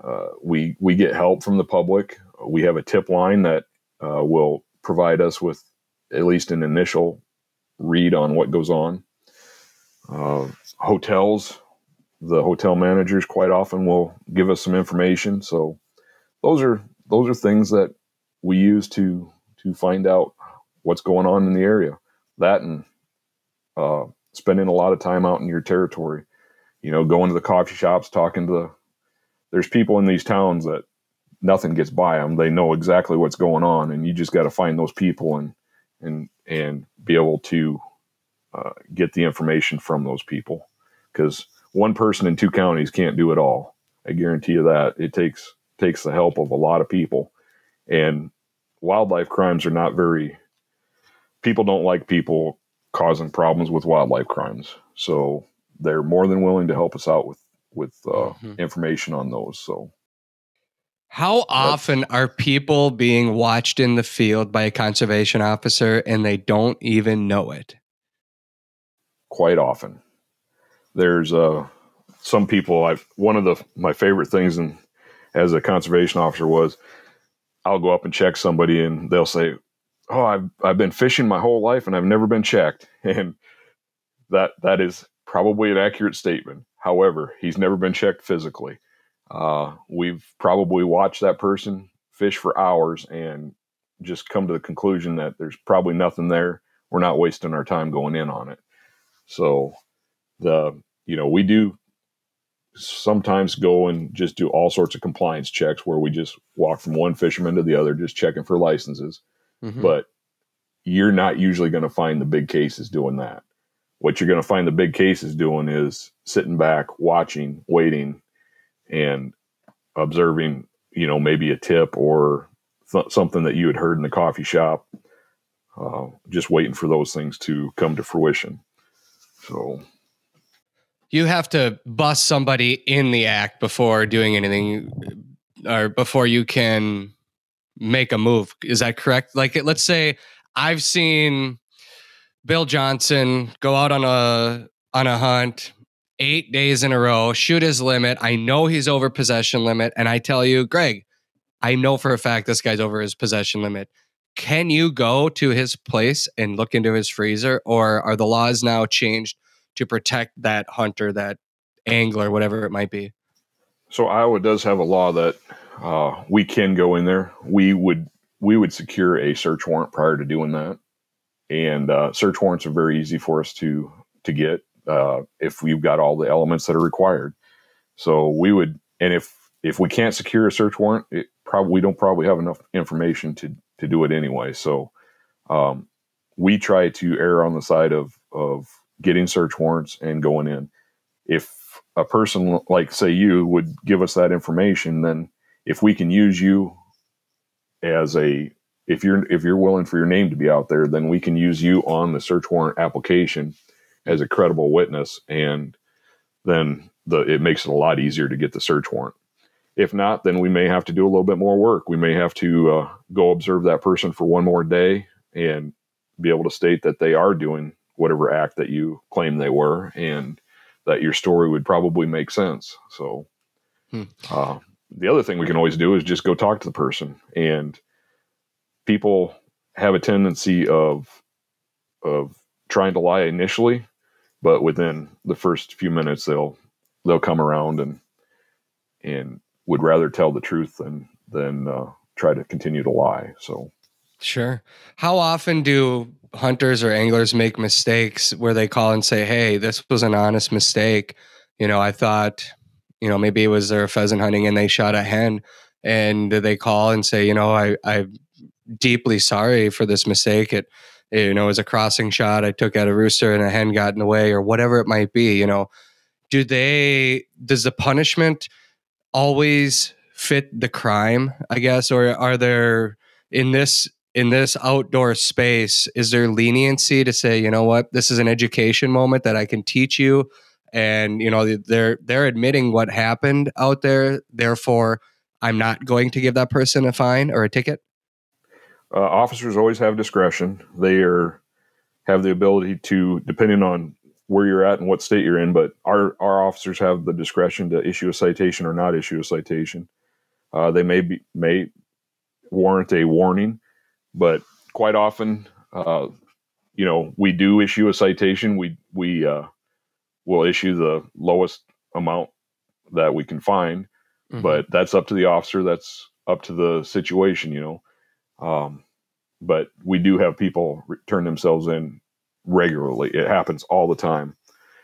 Uh, we we get help from the public we have a tip line that uh, will provide us with at least an initial read on what goes on. Uh, hotels, the hotel managers quite often will give us some information. So those are those are things that we use to to find out what's going on in the area. That and uh, spending a lot of time out in your territory. You know, going to the coffee shops, talking to the. There's people in these towns that nothing gets by them. They know exactly what's going on, and you just got to find those people and and and be able to uh, get the information from those people. Because one person in two counties can't do it all. I guarantee you that it takes takes the help of a lot of people, and wildlife crimes are not very. People don't like people causing problems with wildlife crimes, so they're more than willing to help us out with with uh, mm-hmm. information on those. So how often are people being watched in the field by a conservation officer and they don't even know it? Quite often. There's uh, some people. I've one of the my favorite things, and as a conservation officer, was I'll go up and check somebody, and they'll say, "Oh, I've I've been fishing my whole life, and I've never been checked." And that that is probably an accurate statement. However, he's never been checked physically. Uh, we've probably watched that person fish for hours and just come to the conclusion that there's probably nothing there. We're not wasting our time going in on it. So the you know we do sometimes go and just do all sorts of compliance checks where we just walk from one fisherman to the other just checking for licenses mm-hmm. but you're not usually going to find the big cases doing that what you're going to find the big cases doing is sitting back watching waiting and observing you know maybe a tip or th- something that you had heard in the coffee shop uh, just waiting for those things to come to fruition so you have to bust somebody in the act before doing anything or before you can make a move. Is that correct? Like, let's say I've seen Bill Johnson go out on a on a hunt eight days in a row, shoot his limit. I know he's over possession limit, and I tell you, Greg, I know for a fact this guy's over his possession limit. Can you go to his place and look into his freezer, or are the laws now changed to protect that hunter, that angler, whatever it might be? So Iowa does have a law that uh, we can go in there. We would we would secure a search warrant prior to doing that, and uh, search warrants are very easy for us to to get uh, if we've got all the elements that are required. So we would, and if if we can't secure a search warrant, it probably we don't probably have enough information to to do it anyway. So um, we try to err on the side of of getting search warrants and going in. If a person like say you would give us that information, then if we can use you as a if you're if you're willing for your name to be out there, then we can use you on the search warrant application as a credible witness, and then the it makes it a lot easier to get the search warrant. If not, then we may have to do a little bit more work. We may have to uh, go observe that person for one more day and be able to state that they are doing whatever act that you claim they were, and that your story would probably make sense. So, hmm. uh, the other thing we can always do is just go talk to the person. And people have a tendency of of trying to lie initially, but within the first few minutes they'll they'll come around and and would rather tell the truth than than uh, try to continue to lie. So, sure. How often do hunters or anglers make mistakes where they call and say, "Hey, this was an honest mistake." You know, I thought, you know, maybe it was their pheasant hunting and they shot a hen, and they call and say, "You know, I I'm deeply sorry for this mistake. It, you know, it was a crossing shot. I took out a rooster and a hen got in the way, or whatever it might be." You know, do they? Does the punishment always fit the crime? I guess, or are there in this in this outdoor space, is there leniency to say, you know what, this is an education moment that I can teach you, and you know they're they're admitting what happened out there, therefore I'm not going to give that person a fine or a ticket. Uh, officers always have discretion. They are have the ability to, depending on where you're at and what state you're in, but our our officers have the discretion to issue a citation or not issue a citation. Uh, they may be may warrant a warning but quite often, uh, you know, we do issue a citation. We we uh, will issue the lowest amount that we can find, mm-hmm. but that's up to the officer. That's up to the situation, you know. Um, but we do have people turn themselves in regularly. It happens all the time.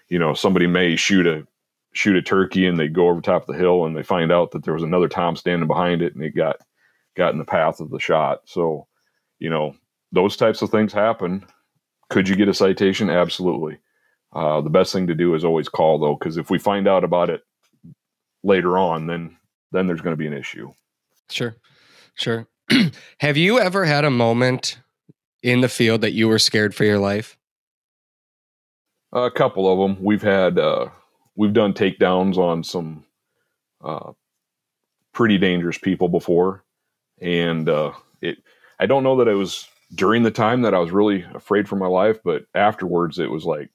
You know, somebody may shoot a shoot a turkey and they go over top of the hill and they find out that there was another tom standing behind it and it got got in the path of the shot. So you know, those types of things happen. Could you get a citation? Absolutely. Uh, the best thing to do is always call though, because if we find out about it later on, then then there's going to be an issue. Sure, sure. Have you ever had a moment in the field that you were scared for your life? A couple of them. We've had uh, we've done takedowns on some uh, pretty dangerous people before, and uh, it I don't know that it was during the time that I was really afraid for my life, but afterwards it was like,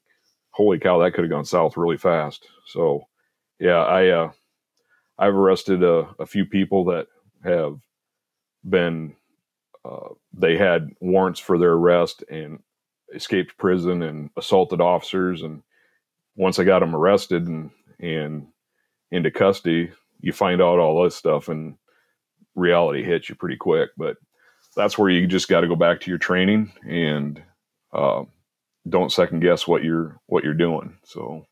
holy cow, that could have gone south really fast. So, yeah, I uh, I've arrested a, a few people that have been uh, they had warrants for their arrest and escaped prison and assaulted officers and once I got them arrested and and into custody, you find out all this stuff and reality hits you pretty quick. But that's where you just got to go back to your training and uh, don't second guess what you're what you're doing. So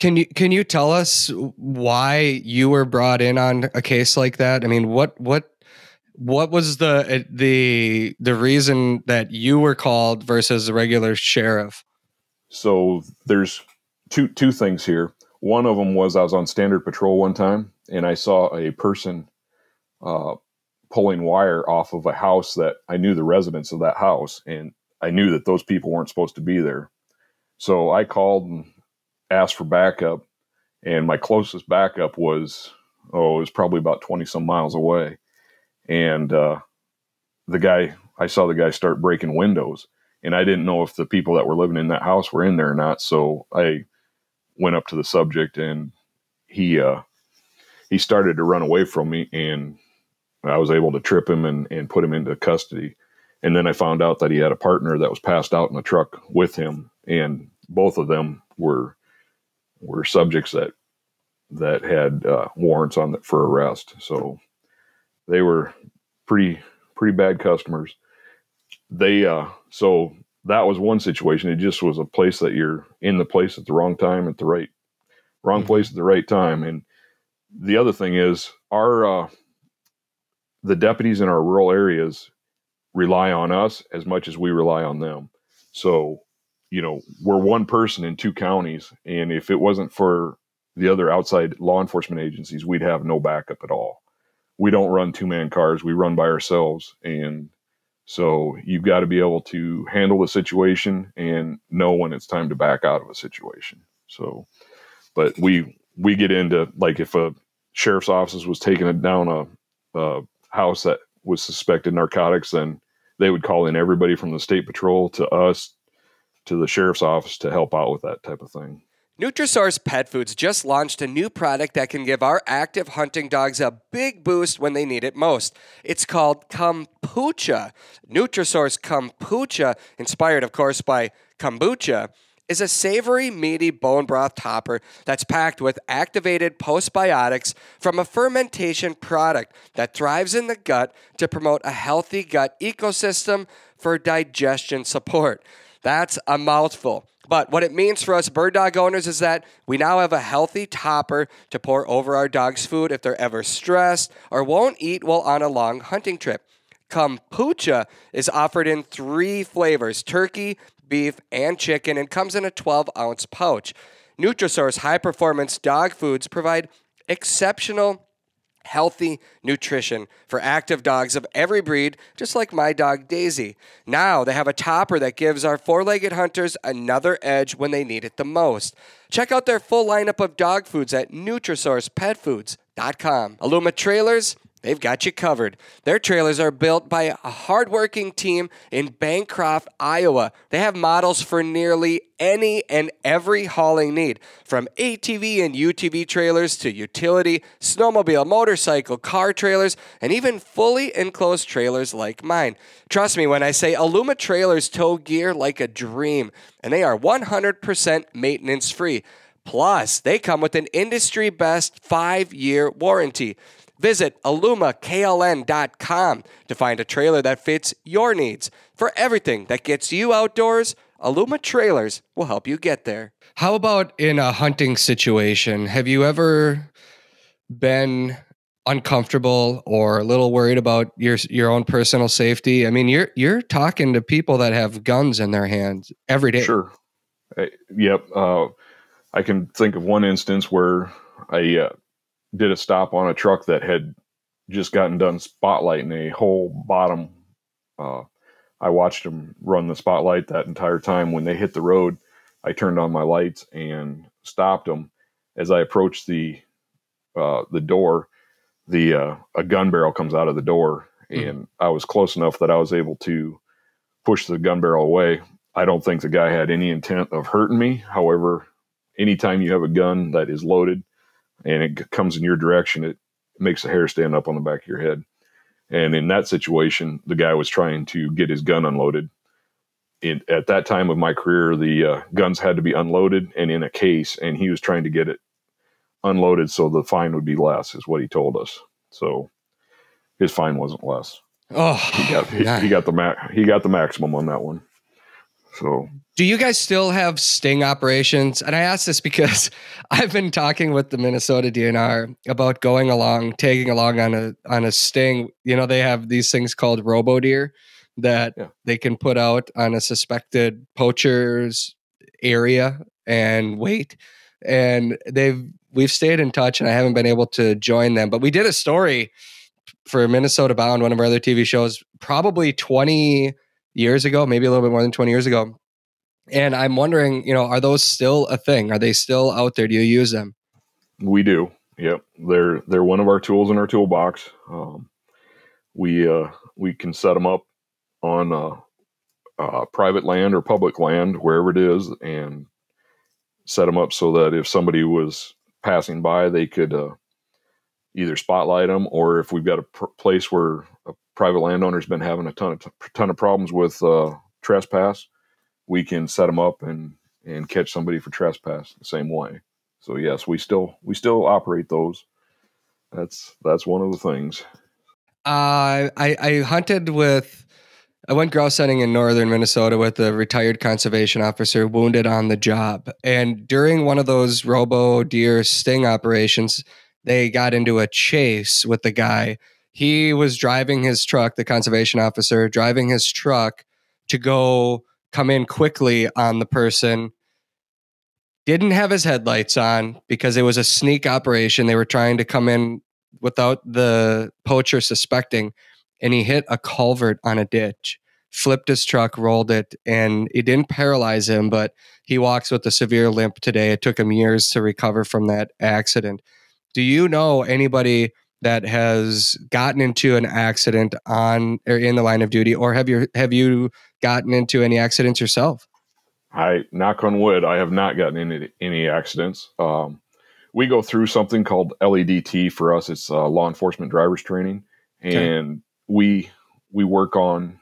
can you can you tell us why you were brought in on a case like that? I mean, what what what was the the the reason that you were called versus a regular sheriff? So there's two two things here. One of them was I was on standard patrol one time and I saw a person uh, pulling wire off of a house that I knew the residents of that house, and I knew that those people weren't supposed to be there. So I called and asked for backup, and my closest backup was oh, it was probably about twenty some miles away, and uh, the guy I saw the guy start breaking windows, and I didn't know if the people that were living in that house were in there or not. So I went up to the subject, and he uh, he started to run away from me, and I was able to trip him and, and put him into custody. And then I found out that he had a partner that was passed out in the truck with him, and both of them were were subjects that that had uh, warrants on the, for arrest. So they were pretty pretty bad customers. They uh, so that was one situation. It just was a place that you're in the place at the wrong time at the right wrong mm-hmm. place at the right time. And the other thing is our uh, the deputies in our rural areas rely on us as much as we rely on them. So, you know, we're one person in two counties, and if it wasn't for the other outside law enforcement agencies, we'd have no backup at all. We don't run two man cars, we run by ourselves. And so you've got to be able to handle the situation and know when it's time to back out of a situation. So, but we, we get into like if a sheriff's office was taking down a, a house that was suspected narcotics, then they would call in everybody from the state patrol to us to the sheriff's office to help out with that type of thing. Nutrisource Pet Foods just launched a new product that can give our active hunting dogs a big boost when they need it most. It's called Kombucha. Nutrisource Kombucha, inspired, of course, by kombucha is a savory, meaty bone broth topper that's packed with activated postbiotics from a fermentation product that thrives in the gut to promote a healthy gut ecosystem for digestion support. That's a mouthful. But what it means for us bird dog owners is that we now have a healthy topper to pour over our dog's food if they're ever stressed or won't eat while on a long hunting trip. Kombucha is offered in three flavors turkey, beef, and chicken and comes in a 12 ounce pouch. Nutrisource high performance dog foods provide exceptional healthy nutrition for active dogs of every breed, just like my dog Daisy. Now they have a topper that gives our four legged hunters another edge when they need it the most. Check out their full lineup of dog foods at NutrisourcePetFoods.com. Aluma Trailers They've got you covered. Their trailers are built by a hardworking team in Bancroft, Iowa. They have models for nearly any and every hauling need, from ATV and UTV trailers to utility, snowmobile, motorcycle, car trailers, and even fully enclosed trailers like mine. Trust me when I say Aluma trailers tow gear like a dream, and they are 100% maintenance free. Plus, they come with an industry best five year warranty. Visit alumaklm.com to find a trailer that fits your needs. For everything that gets you outdoors, Aluma Trailers will help you get there. How about in a hunting situation? Have you ever been uncomfortable or a little worried about your your own personal safety? I mean, you're you're talking to people that have guns in their hands every day. Sure. yep. Uh, I can think of one instance where I uh, did a stop on a truck that had just gotten done spotlighting a whole bottom. Uh, I watched them run the spotlight that entire time. When they hit the road, I turned on my lights and stopped them. As I approached the uh, the door, the uh, a gun barrel comes out of the door, mm-hmm. and I was close enough that I was able to push the gun barrel away. I don't think the guy had any intent of hurting me. However, anytime you have a gun that is loaded, and it comes in your direction, it makes the hair stand up on the back of your head. And in that situation, the guy was trying to get his gun unloaded. In, at that time of my career, the uh, guns had to be unloaded and in a case, and he was trying to get it unloaded so the fine would be less, is what he told us. So his fine wasn't less. Oh, he got he, he got the ma- he got the maximum on that one. So, do you guys still have sting operations? And I ask this because I've been talking with the Minnesota DNR about going along, tagging along on a on a sting. You know, they have these things called robo deer that yeah. they can put out on a suspected poacher's area and wait. And they've we've stayed in touch, and I haven't been able to join them, but we did a story for Minnesota Bound, one of our other TV shows, probably twenty years ago, maybe a little bit more than 20 years ago. And I'm wondering, you know, are those still a thing? Are they still out there? Do you use them? We do. Yep, they're they're one of our tools in our toolbox. Um, we uh, we can set them up on uh, uh, private land or public land, wherever it is, and set them up so that if somebody was passing by, they could uh, either spotlight them, or if we've got a pr- place where a private landowner's been having a ton of t- ton of problems with uh, trespass, we can set them up and and catch somebody for trespass the same way. So yes, we still we still operate those. That's that's one of the things. Uh, I I hunted with. I went grouse hunting in northern Minnesota with a retired conservation officer wounded on the job. And during one of those robo deer sting operations, they got into a chase with the guy he was driving his truck, the conservation officer, driving his truck to go come in quickly on the person. Didn't have his headlights on because it was a sneak operation. They were trying to come in without the poacher suspecting, and he hit a culvert on a ditch, flipped his truck, rolled it, and it didn't paralyze him, but he walks with a severe limp today. It took him years to recover from that accident. Do you know anybody? That has gotten into an accident on or in the line of duty, or have you have you gotten into any accidents yourself? I knock on wood, I have not gotten into any accidents. Um, we go through something called LEDT for us. It's uh, law enforcement drivers training, and okay. we we work on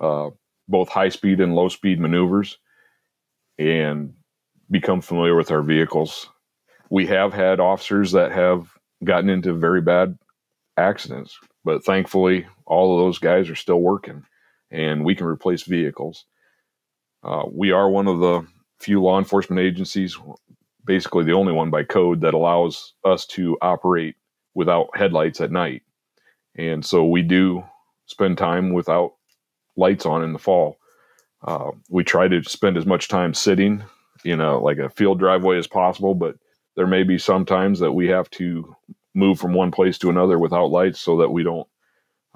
uh, both high speed and low speed maneuvers, and become familiar with our vehicles. We have had officers that have gotten into very bad accidents. But thankfully, all of those guys are still working and we can replace vehicles. Uh, we are one of the few law enforcement agencies, basically the only one by code, that allows us to operate without headlights at night. And so we do spend time without lights on in the fall. Uh, we try to spend as much time sitting, you know, like a field driveway as possible, but there may be some times that we have to move from one place to another without lights so that we don't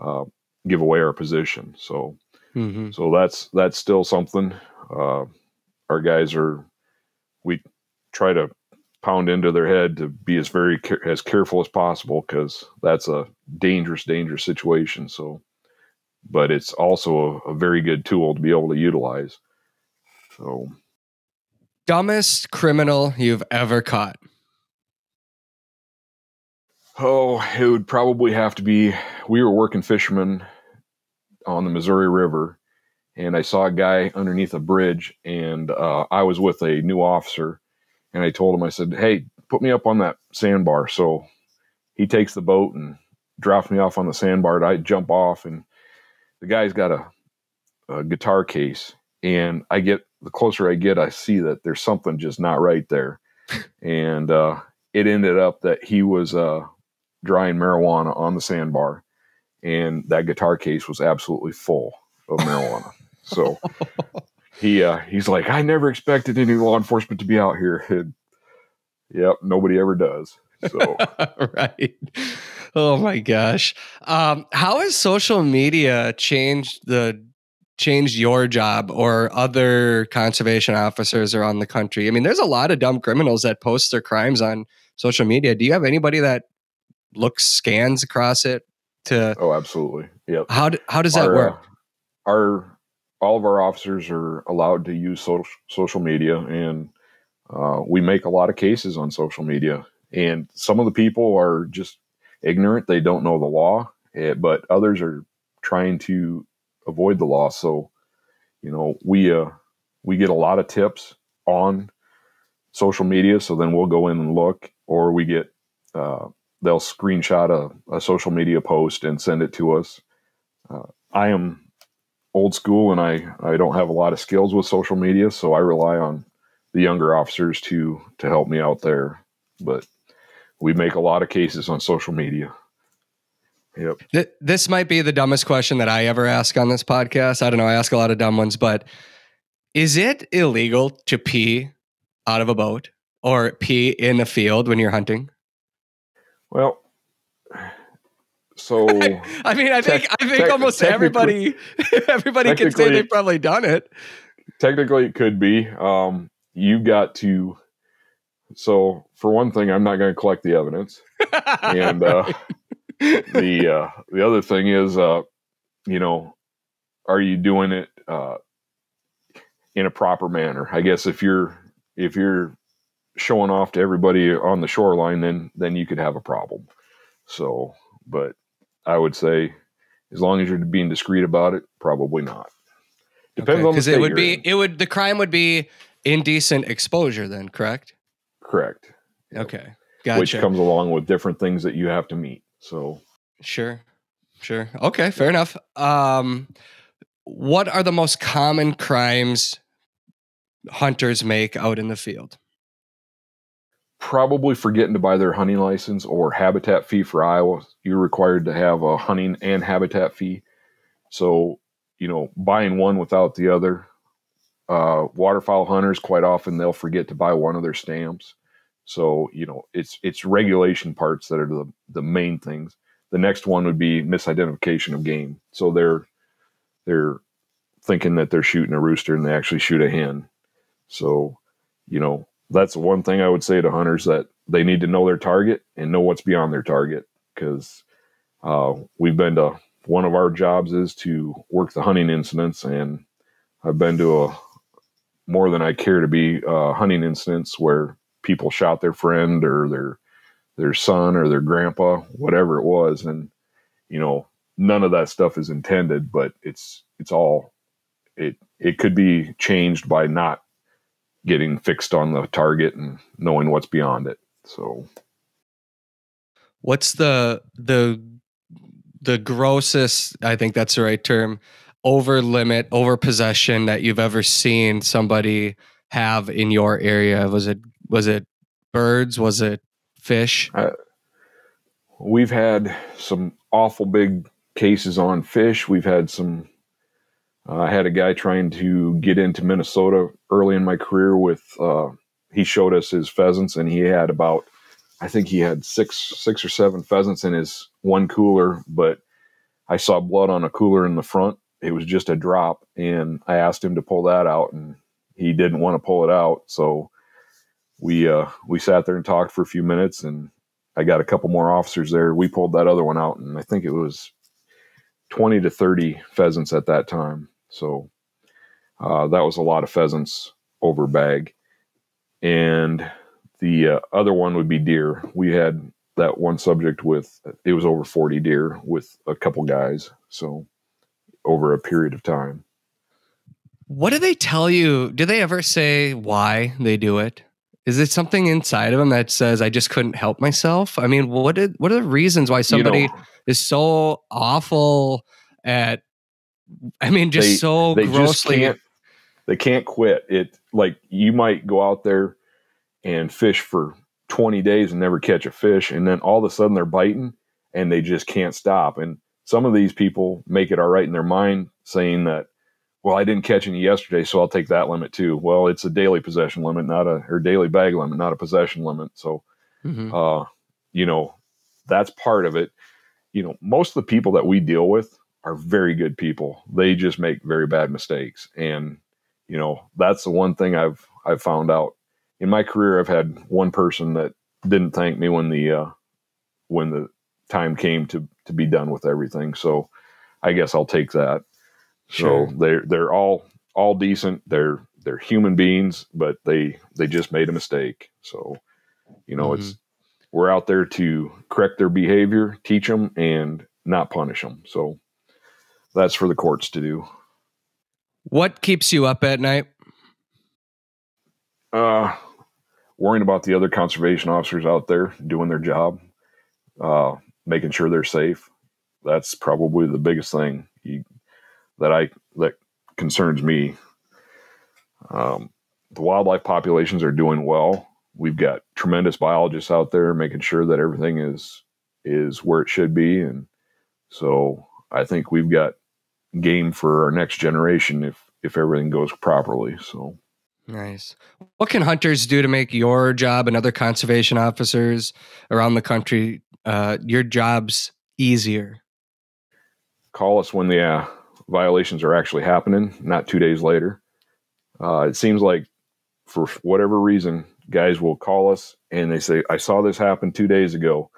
uh, give away our position. So, mm-hmm. so that's that's still something. Uh, our guys are we try to pound into their head to be as very as careful as possible because that's a dangerous, dangerous situation. So, but it's also a, a very good tool to be able to utilize. So, dumbest criminal you've ever caught. Oh, it would probably have to be. We were working fishermen on the Missouri River, and I saw a guy underneath a bridge, and uh, I was with a new officer, and I told him, I said, "Hey, put me up on that sandbar." So he takes the boat and drops me off on the sandbar. And I jump off, and the guy's got a, a guitar case, and I get the closer I get, I see that there's something just not right there, and uh, it ended up that he was. Uh, drying marijuana on the sandbar, and that guitar case was absolutely full of marijuana. so he uh, he's like, I never expected any law enforcement to be out here. And, yep, nobody ever does. So right. Oh my gosh. Um, how has social media changed the changed your job or other conservation officers around the country? I mean, there's a lot of dumb criminals that post their crimes on social media. Do you have anybody that looks scans across it to oh absolutely. Yep. How, do, how does that our, work? uh, our all of our officers are allowed to use social social media and uh, we make a lot of cases on social media. And some of the people are just ignorant. They don't know the law eh, but others are trying to avoid the law. So, you know, we uh, we get a lot of tips on social media. So then we'll go in and look, or we get uh, they'll screenshot a, a, social media post and send it to us. Uh, I am old school and I, I don't have a lot of skills with social media, so I rely on the younger officers to to help me out there. But we make a lot of cases on social media. Yep. This might be the dumbest question that I ever ask on this podcast. I don't know. I ask a lot of dumb ones, but is it illegal to pee out of a boat or pee in a field when you're hunting? Well, so I mean, I think I think almost everybody everybody can say they've probably done it. Technically, it could be. Um, you've got to. So, for one thing, I'm not going to collect the evidence, and uh, the uh, the other thing is, uh, you know, are you doing it uh, in a proper manner? I guess if you're if you're showing off to everybody on the shoreline, then then you could have a problem. So, but I would say, as long as you're being discreet about it, probably not. Depends okay, on because it would be it would the crime would be indecent exposure. Then correct? Correct. Okay, gotcha. Which comes along with different things that you have to meet. So sure, sure. Okay, fair enough. Um, what are the most common crimes hunters make out in the field? probably forgetting to buy their hunting license or habitat fee for Iowa. You're required to have a hunting and habitat fee. So, you know, buying one without the other. Uh, waterfowl hunters quite often they'll forget to buy one of their stamps. So, you know, it's it's regulation parts that are the the main things. The next one would be misidentification of game. So they're they're thinking that they're shooting a rooster and they actually shoot a hen. So, you know, that's one thing I would say to hunters that they need to know their target and know what's beyond their target because uh, we've been to one of our jobs is to work the hunting incidents and I've been to a more than I care to be uh, hunting incidents where people shot their friend or their their son or their grandpa, whatever it was, and you know none of that stuff is intended, but it's it's all it it could be changed by not getting fixed on the target and knowing what's beyond it. So what's the the the grossest, I think that's the right term, over limit, over possession that you've ever seen somebody have in your area? Was it was it birds? Was it fish? Uh, we've had some awful big cases on fish. We've had some uh, I had a guy trying to get into Minnesota early in my career with, uh, he showed us his pheasants and he had about, I think he had six, six or seven pheasants in his one cooler, but I saw blood on a cooler in the front. It was just a drop. And I asked him to pull that out and he didn't want to pull it out. So we, uh, we sat there and talked for a few minutes and I got a couple more officers there. We pulled that other one out and I think it was 20 to 30 pheasants at that time. So uh, that was a lot of pheasants over bag. And the uh, other one would be deer. We had that one subject with, it was over 40 deer with a couple guys. So over a period of time. What do they tell you? Do they ever say why they do it? Is it something inside of them that says I just couldn't help myself? I mean, what did, what are the reasons why somebody you know, is so awful at I mean, just they, so they grossly. Just can't, they can't quit. It like you might go out there and fish for 20 days and never catch a fish, and then all of a sudden they're biting and they just can't stop. And some of these people make it all right in their mind, saying that, well, I didn't catch any yesterday, so I'll take that limit too. Well, it's a daily possession limit, not a or daily bag limit, not a possession limit. So, mm-hmm. uh, you know, that's part of it. You know, most of the people that we deal with are very good people. They just make very bad mistakes. And, you know, that's the one thing I've I've found out. In my career I've had one person that didn't thank me when the uh when the time came to to be done with everything. So I guess I'll take that. Sure. So they're they're all all decent. They're they're human beings, but they they just made a mistake. So, you know, mm-hmm. it's we're out there to correct their behavior, teach them, and not punish them. So that's for the courts to do. What keeps you up at night? Uh, worrying about the other conservation officers out there doing their job, uh, making sure they're safe. That's probably the biggest thing you, that I that concerns me. Um, the wildlife populations are doing well. We've got tremendous biologists out there making sure that everything is is where it should be, and so I think we've got game for our next generation if if everything goes properly. So nice. What can hunters do to make your job and other conservation officers around the country uh, your jobs easier? Call us when the uh, violations are actually happening, not two days later. Uh, it seems like for whatever reason, guys will call us and they say, "I saw this happen two days ago,"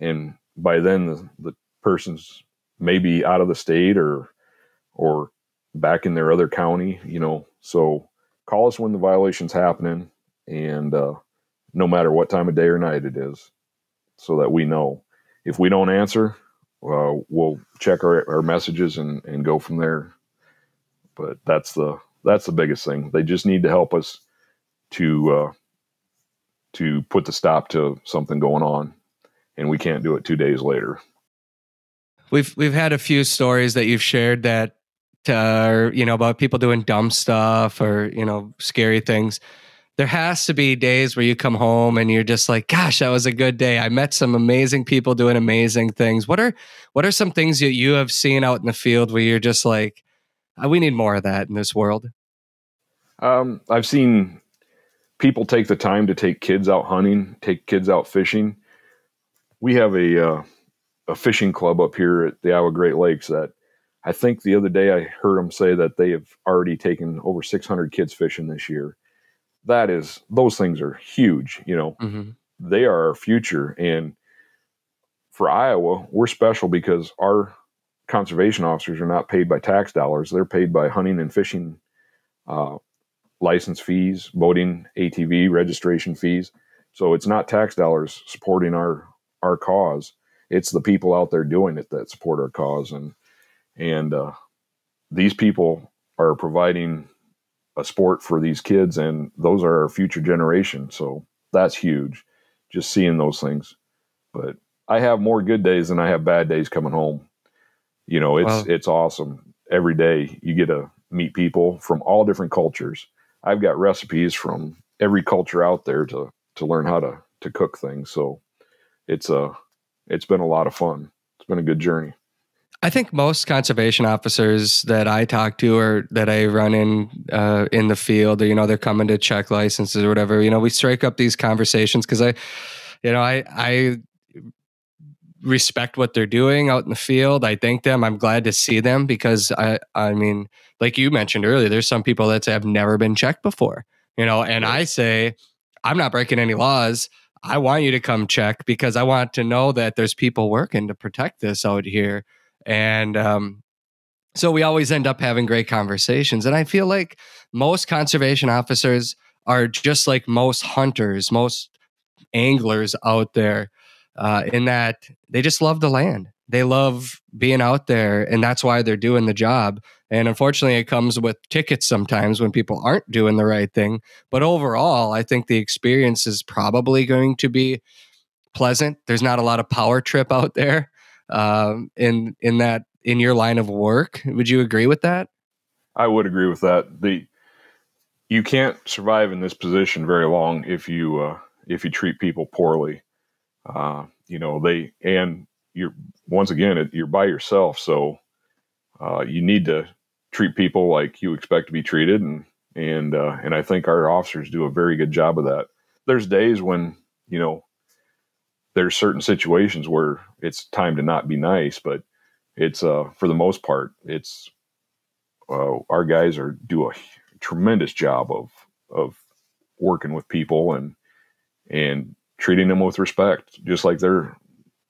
and by then the, the person's maybe out of the state or or back in their other county, you know. So call us when the violation's happening, and uh, no matter what time of day or night it is, so that we know. If we don't answer, uh, we'll check our, our messages and, and go from there. But that's the that's the biggest thing. They just need to help us to uh, to put the stop to something going on, and we can't do it two days later. We've we've had a few stories that you've shared that or you know about people doing dumb stuff or you know scary things there has to be days where you come home and you're just like gosh that was a good day. I met some amazing people doing amazing things. What are what are some things that you have seen out in the field where you're just like oh, we need more of that in this world um, i've seen people take the time to take kids out hunting take kids out fishing. We have a uh, a fishing club up here at the iowa great lakes that I think the other day I heard them say that they have already taken over 600 kids fishing this year. That is, those things are huge. You know, mm-hmm. they are our future. And for Iowa, we're special because our conservation officers are not paid by tax dollars. They're paid by hunting and fishing uh, license fees, boating ATV registration fees. So it's not tax dollars supporting our our cause. It's the people out there doing it that support our cause. And and uh, these people are providing a sport for these kids, and those are our future generation. So that's huge, just seeing those things. But I have more good days than I have bad days coming home. You know, it's wow. it's awesome. Every day you get to meet people from all different cultures. I've got recipes from every culture out there to to learn how to to cook things. So it's a uh, it's been a lot of fun. It's been a good journey. I think most conservation officers that I talk to or that I run in uh, in the field, or, you know, they're coming to check licenses or whatever. You know, we strike up these conversations because I, you know, I I respect what they're doing out in the field. I thank them. I'm glad to see them because I I mean, like you mentioned earlier, there's some people that have never been checked before. You know, and I say I'm not breaking any laws. I want you to come check because I want to know that there's people working to protect this out here and um, so we always end up having great conversations. And I feel like most conservation officers are just like most hunters, most anglers out there, uh, in that they just love the land. They love being out there, and that's why they're doing the job. And unfortunately, it comes with tickets sometimes when people aren't doing the right thing. But overall, I think the experience is probably going to be pleasant. There's not a lot of power trip out there um, in in that in your line of work. Would you agree with that? I would agree with that. The you can't survive in this position very long if you uh, if you treat people poorly. Uh, you know they and you're once again you're by yourself, so uh, you need to treat people like you expect to be treated, and and uh, and I think our officers do a very good job of that. There's days when you know there's certain situations where it's time to not be nice, but it's uh for the most part it's uh, our guys are do a tremendous job of of working with people and and treating them with respect, just like they're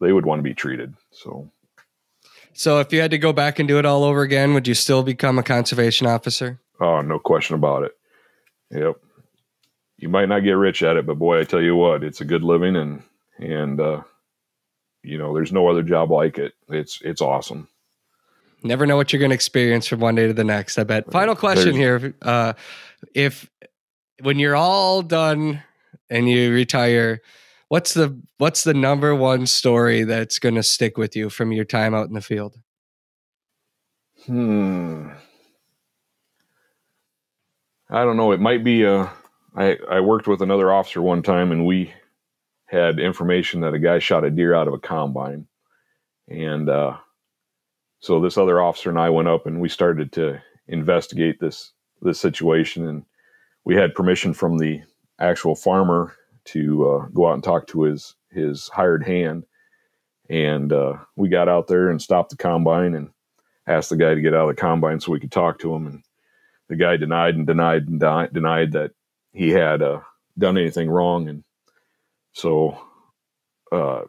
they would want to be treated. So. So, if you had to go back and do it all over again, would you still become a conservation officer? Oh, no question about it. Yep. You might not get rich at it, but boy, I tell you what, it's a good living and and uh, you know, there's no other job like it. It's it's awesome. Never know what you're going to experience from one day to the next. I bet. Final question There's, here: uh, If when you're all done and you retire, what's the what's the number one story that's going to stick with you from your time out in the field? Hmm. I don't know. It might be. Uh, I I worked with another officer one time, and we had information that a guy shot a deer out of a combine, and uh, so this other officer and I went up and we started to investigate this this situation, and we had permission from the actual farmer to uh, go out and talk to his his hired hand, and uh, we got out there and stopped the combine and asked the guy to get out of the combine so we could talk to him, and the guy denied and denied and denied that he had uh, done anything wrong, and so uh,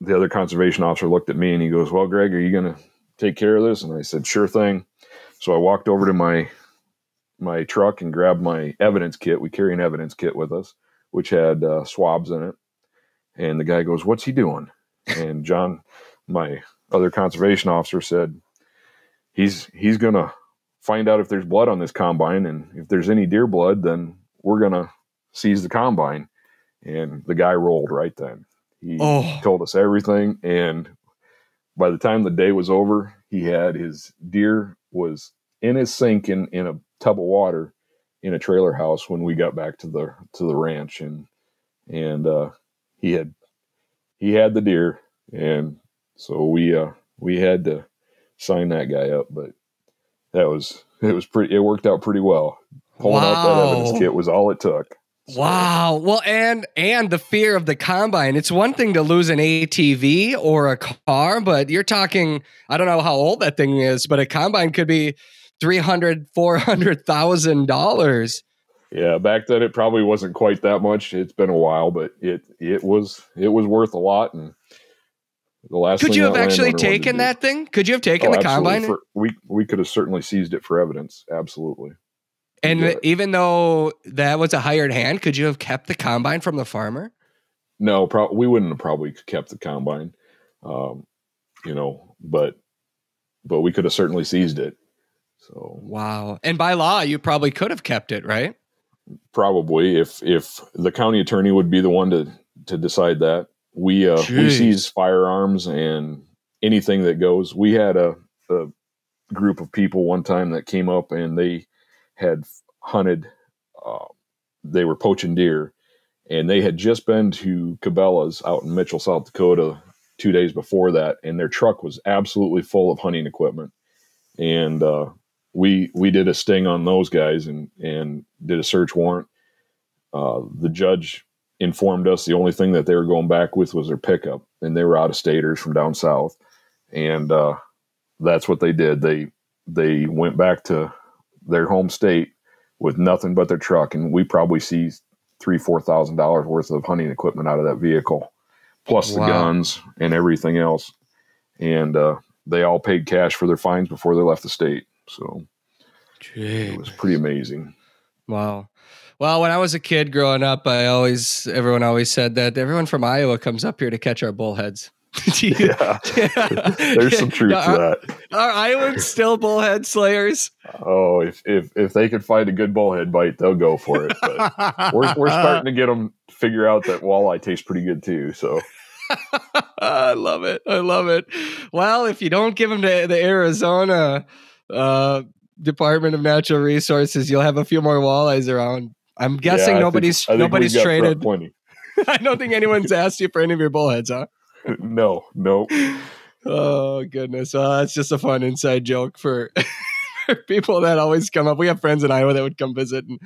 the other conservation officer looked at me and he goes, "Well, Greg, are you going to take care of this?" And I said, "Sure thing." So I walked over to my my truck and grabbed my evidence kit. We carry an evidence kit with us, which had uh, swabs in it. And the guy goes, "What's he doing?" And John, my other conservation officer, said, "He's he's gonna find out if there's blood on this combine, and if there's any deer blood, then we're gonna seize the combine." And the guy rolled right then. He oh. told us everything, and by the time the day was over, he had his deer was in his sink in, in a tub of water in a trailer house when we got back to the to the ranch and and uh, he had he had the deer and so we uh we had to sign that guy up but that was it was pretty it worked out pretty well pulling wow. out that evidence kit was all it took Wow. Well, and and the fear of the combine. It's one thing to lose an ATV or a car, but you're talking I don't know how old that thing is, but a combine could be three hundred, four hundred thousand dollars. Yeah, back then it probably wasn't quite that much. It's been a while, but it it was it was worth a lot. And the last could you have actually taken that thing? Could you have oh, taken oh, the combine? For, we we could have certainly seized it for evidence. Absolutely. And yeah. even though that was a hired hand, could you have kept the combine from the farmer? No, pro- we wouldn't have probably kept the combine. Um, you know, but but we could have certainly seized it. So wow. And by law, you probably could have kept it, right? Probably, if if the county attorney would be the one to to decide that. We uh, we seize firearms and anything that goes. We had a, a group of people one time that came up and they had hunted. Uh, they were poaching deer, and they had just been to Cabela's out in Mitchell, South Dakota, two days before that, and their truck was absolutely full of hunting equipment. And uh, we we did a sting on those guys and and did a search warrant. Uh, the judge informed us the only thing that they were going back with was their pickup, and they were out of staters from down south, and uh, that's what they did. They they went back to their home state with nothing but their truck, and we probably see three four thousand dollars worth of hunting equipment out of that vehicle, plus wow. the guns and everything else, and uh, they all paid cash for their fines before they left the state. So Jeez. it was pretty amazing. Wow. Well, when I was a kid growing up, I always everyone always said that everyone from Iowa comes up here to catch our bullheads. yeah. There's some truth to that. Are Iowans still bullhead slayers? Oh, if, if if they could find a good bullhead bite, they'll go for it. But we're we're starting to get them figure out that walleye tastes pretty good too. So I love it. I love it. Well, if you don't give them to the Arizona uh, Department of Natural Resources, you'll have a few more walleyes around. I'm guessing yeah, nobody's think, nobody's traded. I don't think anyone's asked you for any of your bullheads, huh? No, no. Oh goodness, uh, that's just a fun inside joke for, for, people that always come up. We have friends in Iowa that would come visit, and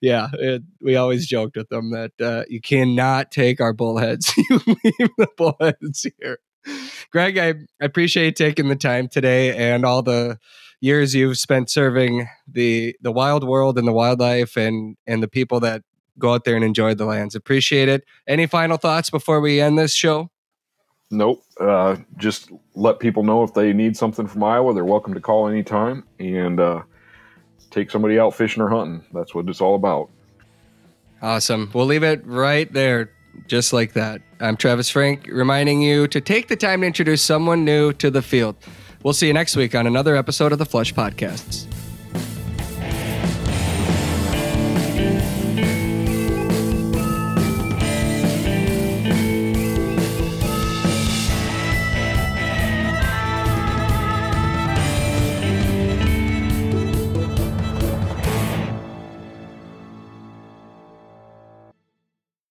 yeah, it, we always joked with them that uh, you cannot take our bullheads. you leave the bullheads here. Greg, I, I appreciate taking the time today and all the years you've spent serving the the wild world and the wildlife and and the people that go out there and enjoy the lands. Appreciate it. Any final thoughts before we end this show? Nope. Uh, just let people know if they need something from Iowa, they're welcome to call anytime and uh, take somebody out fishing or hunting. That's what it's all about. Awesome. We'll leave it right there. just like that. I'm Travis Frank, reminding you to take the time to introduce someone new to the field. We'll see you next week on another episode of the Flush Podcasts.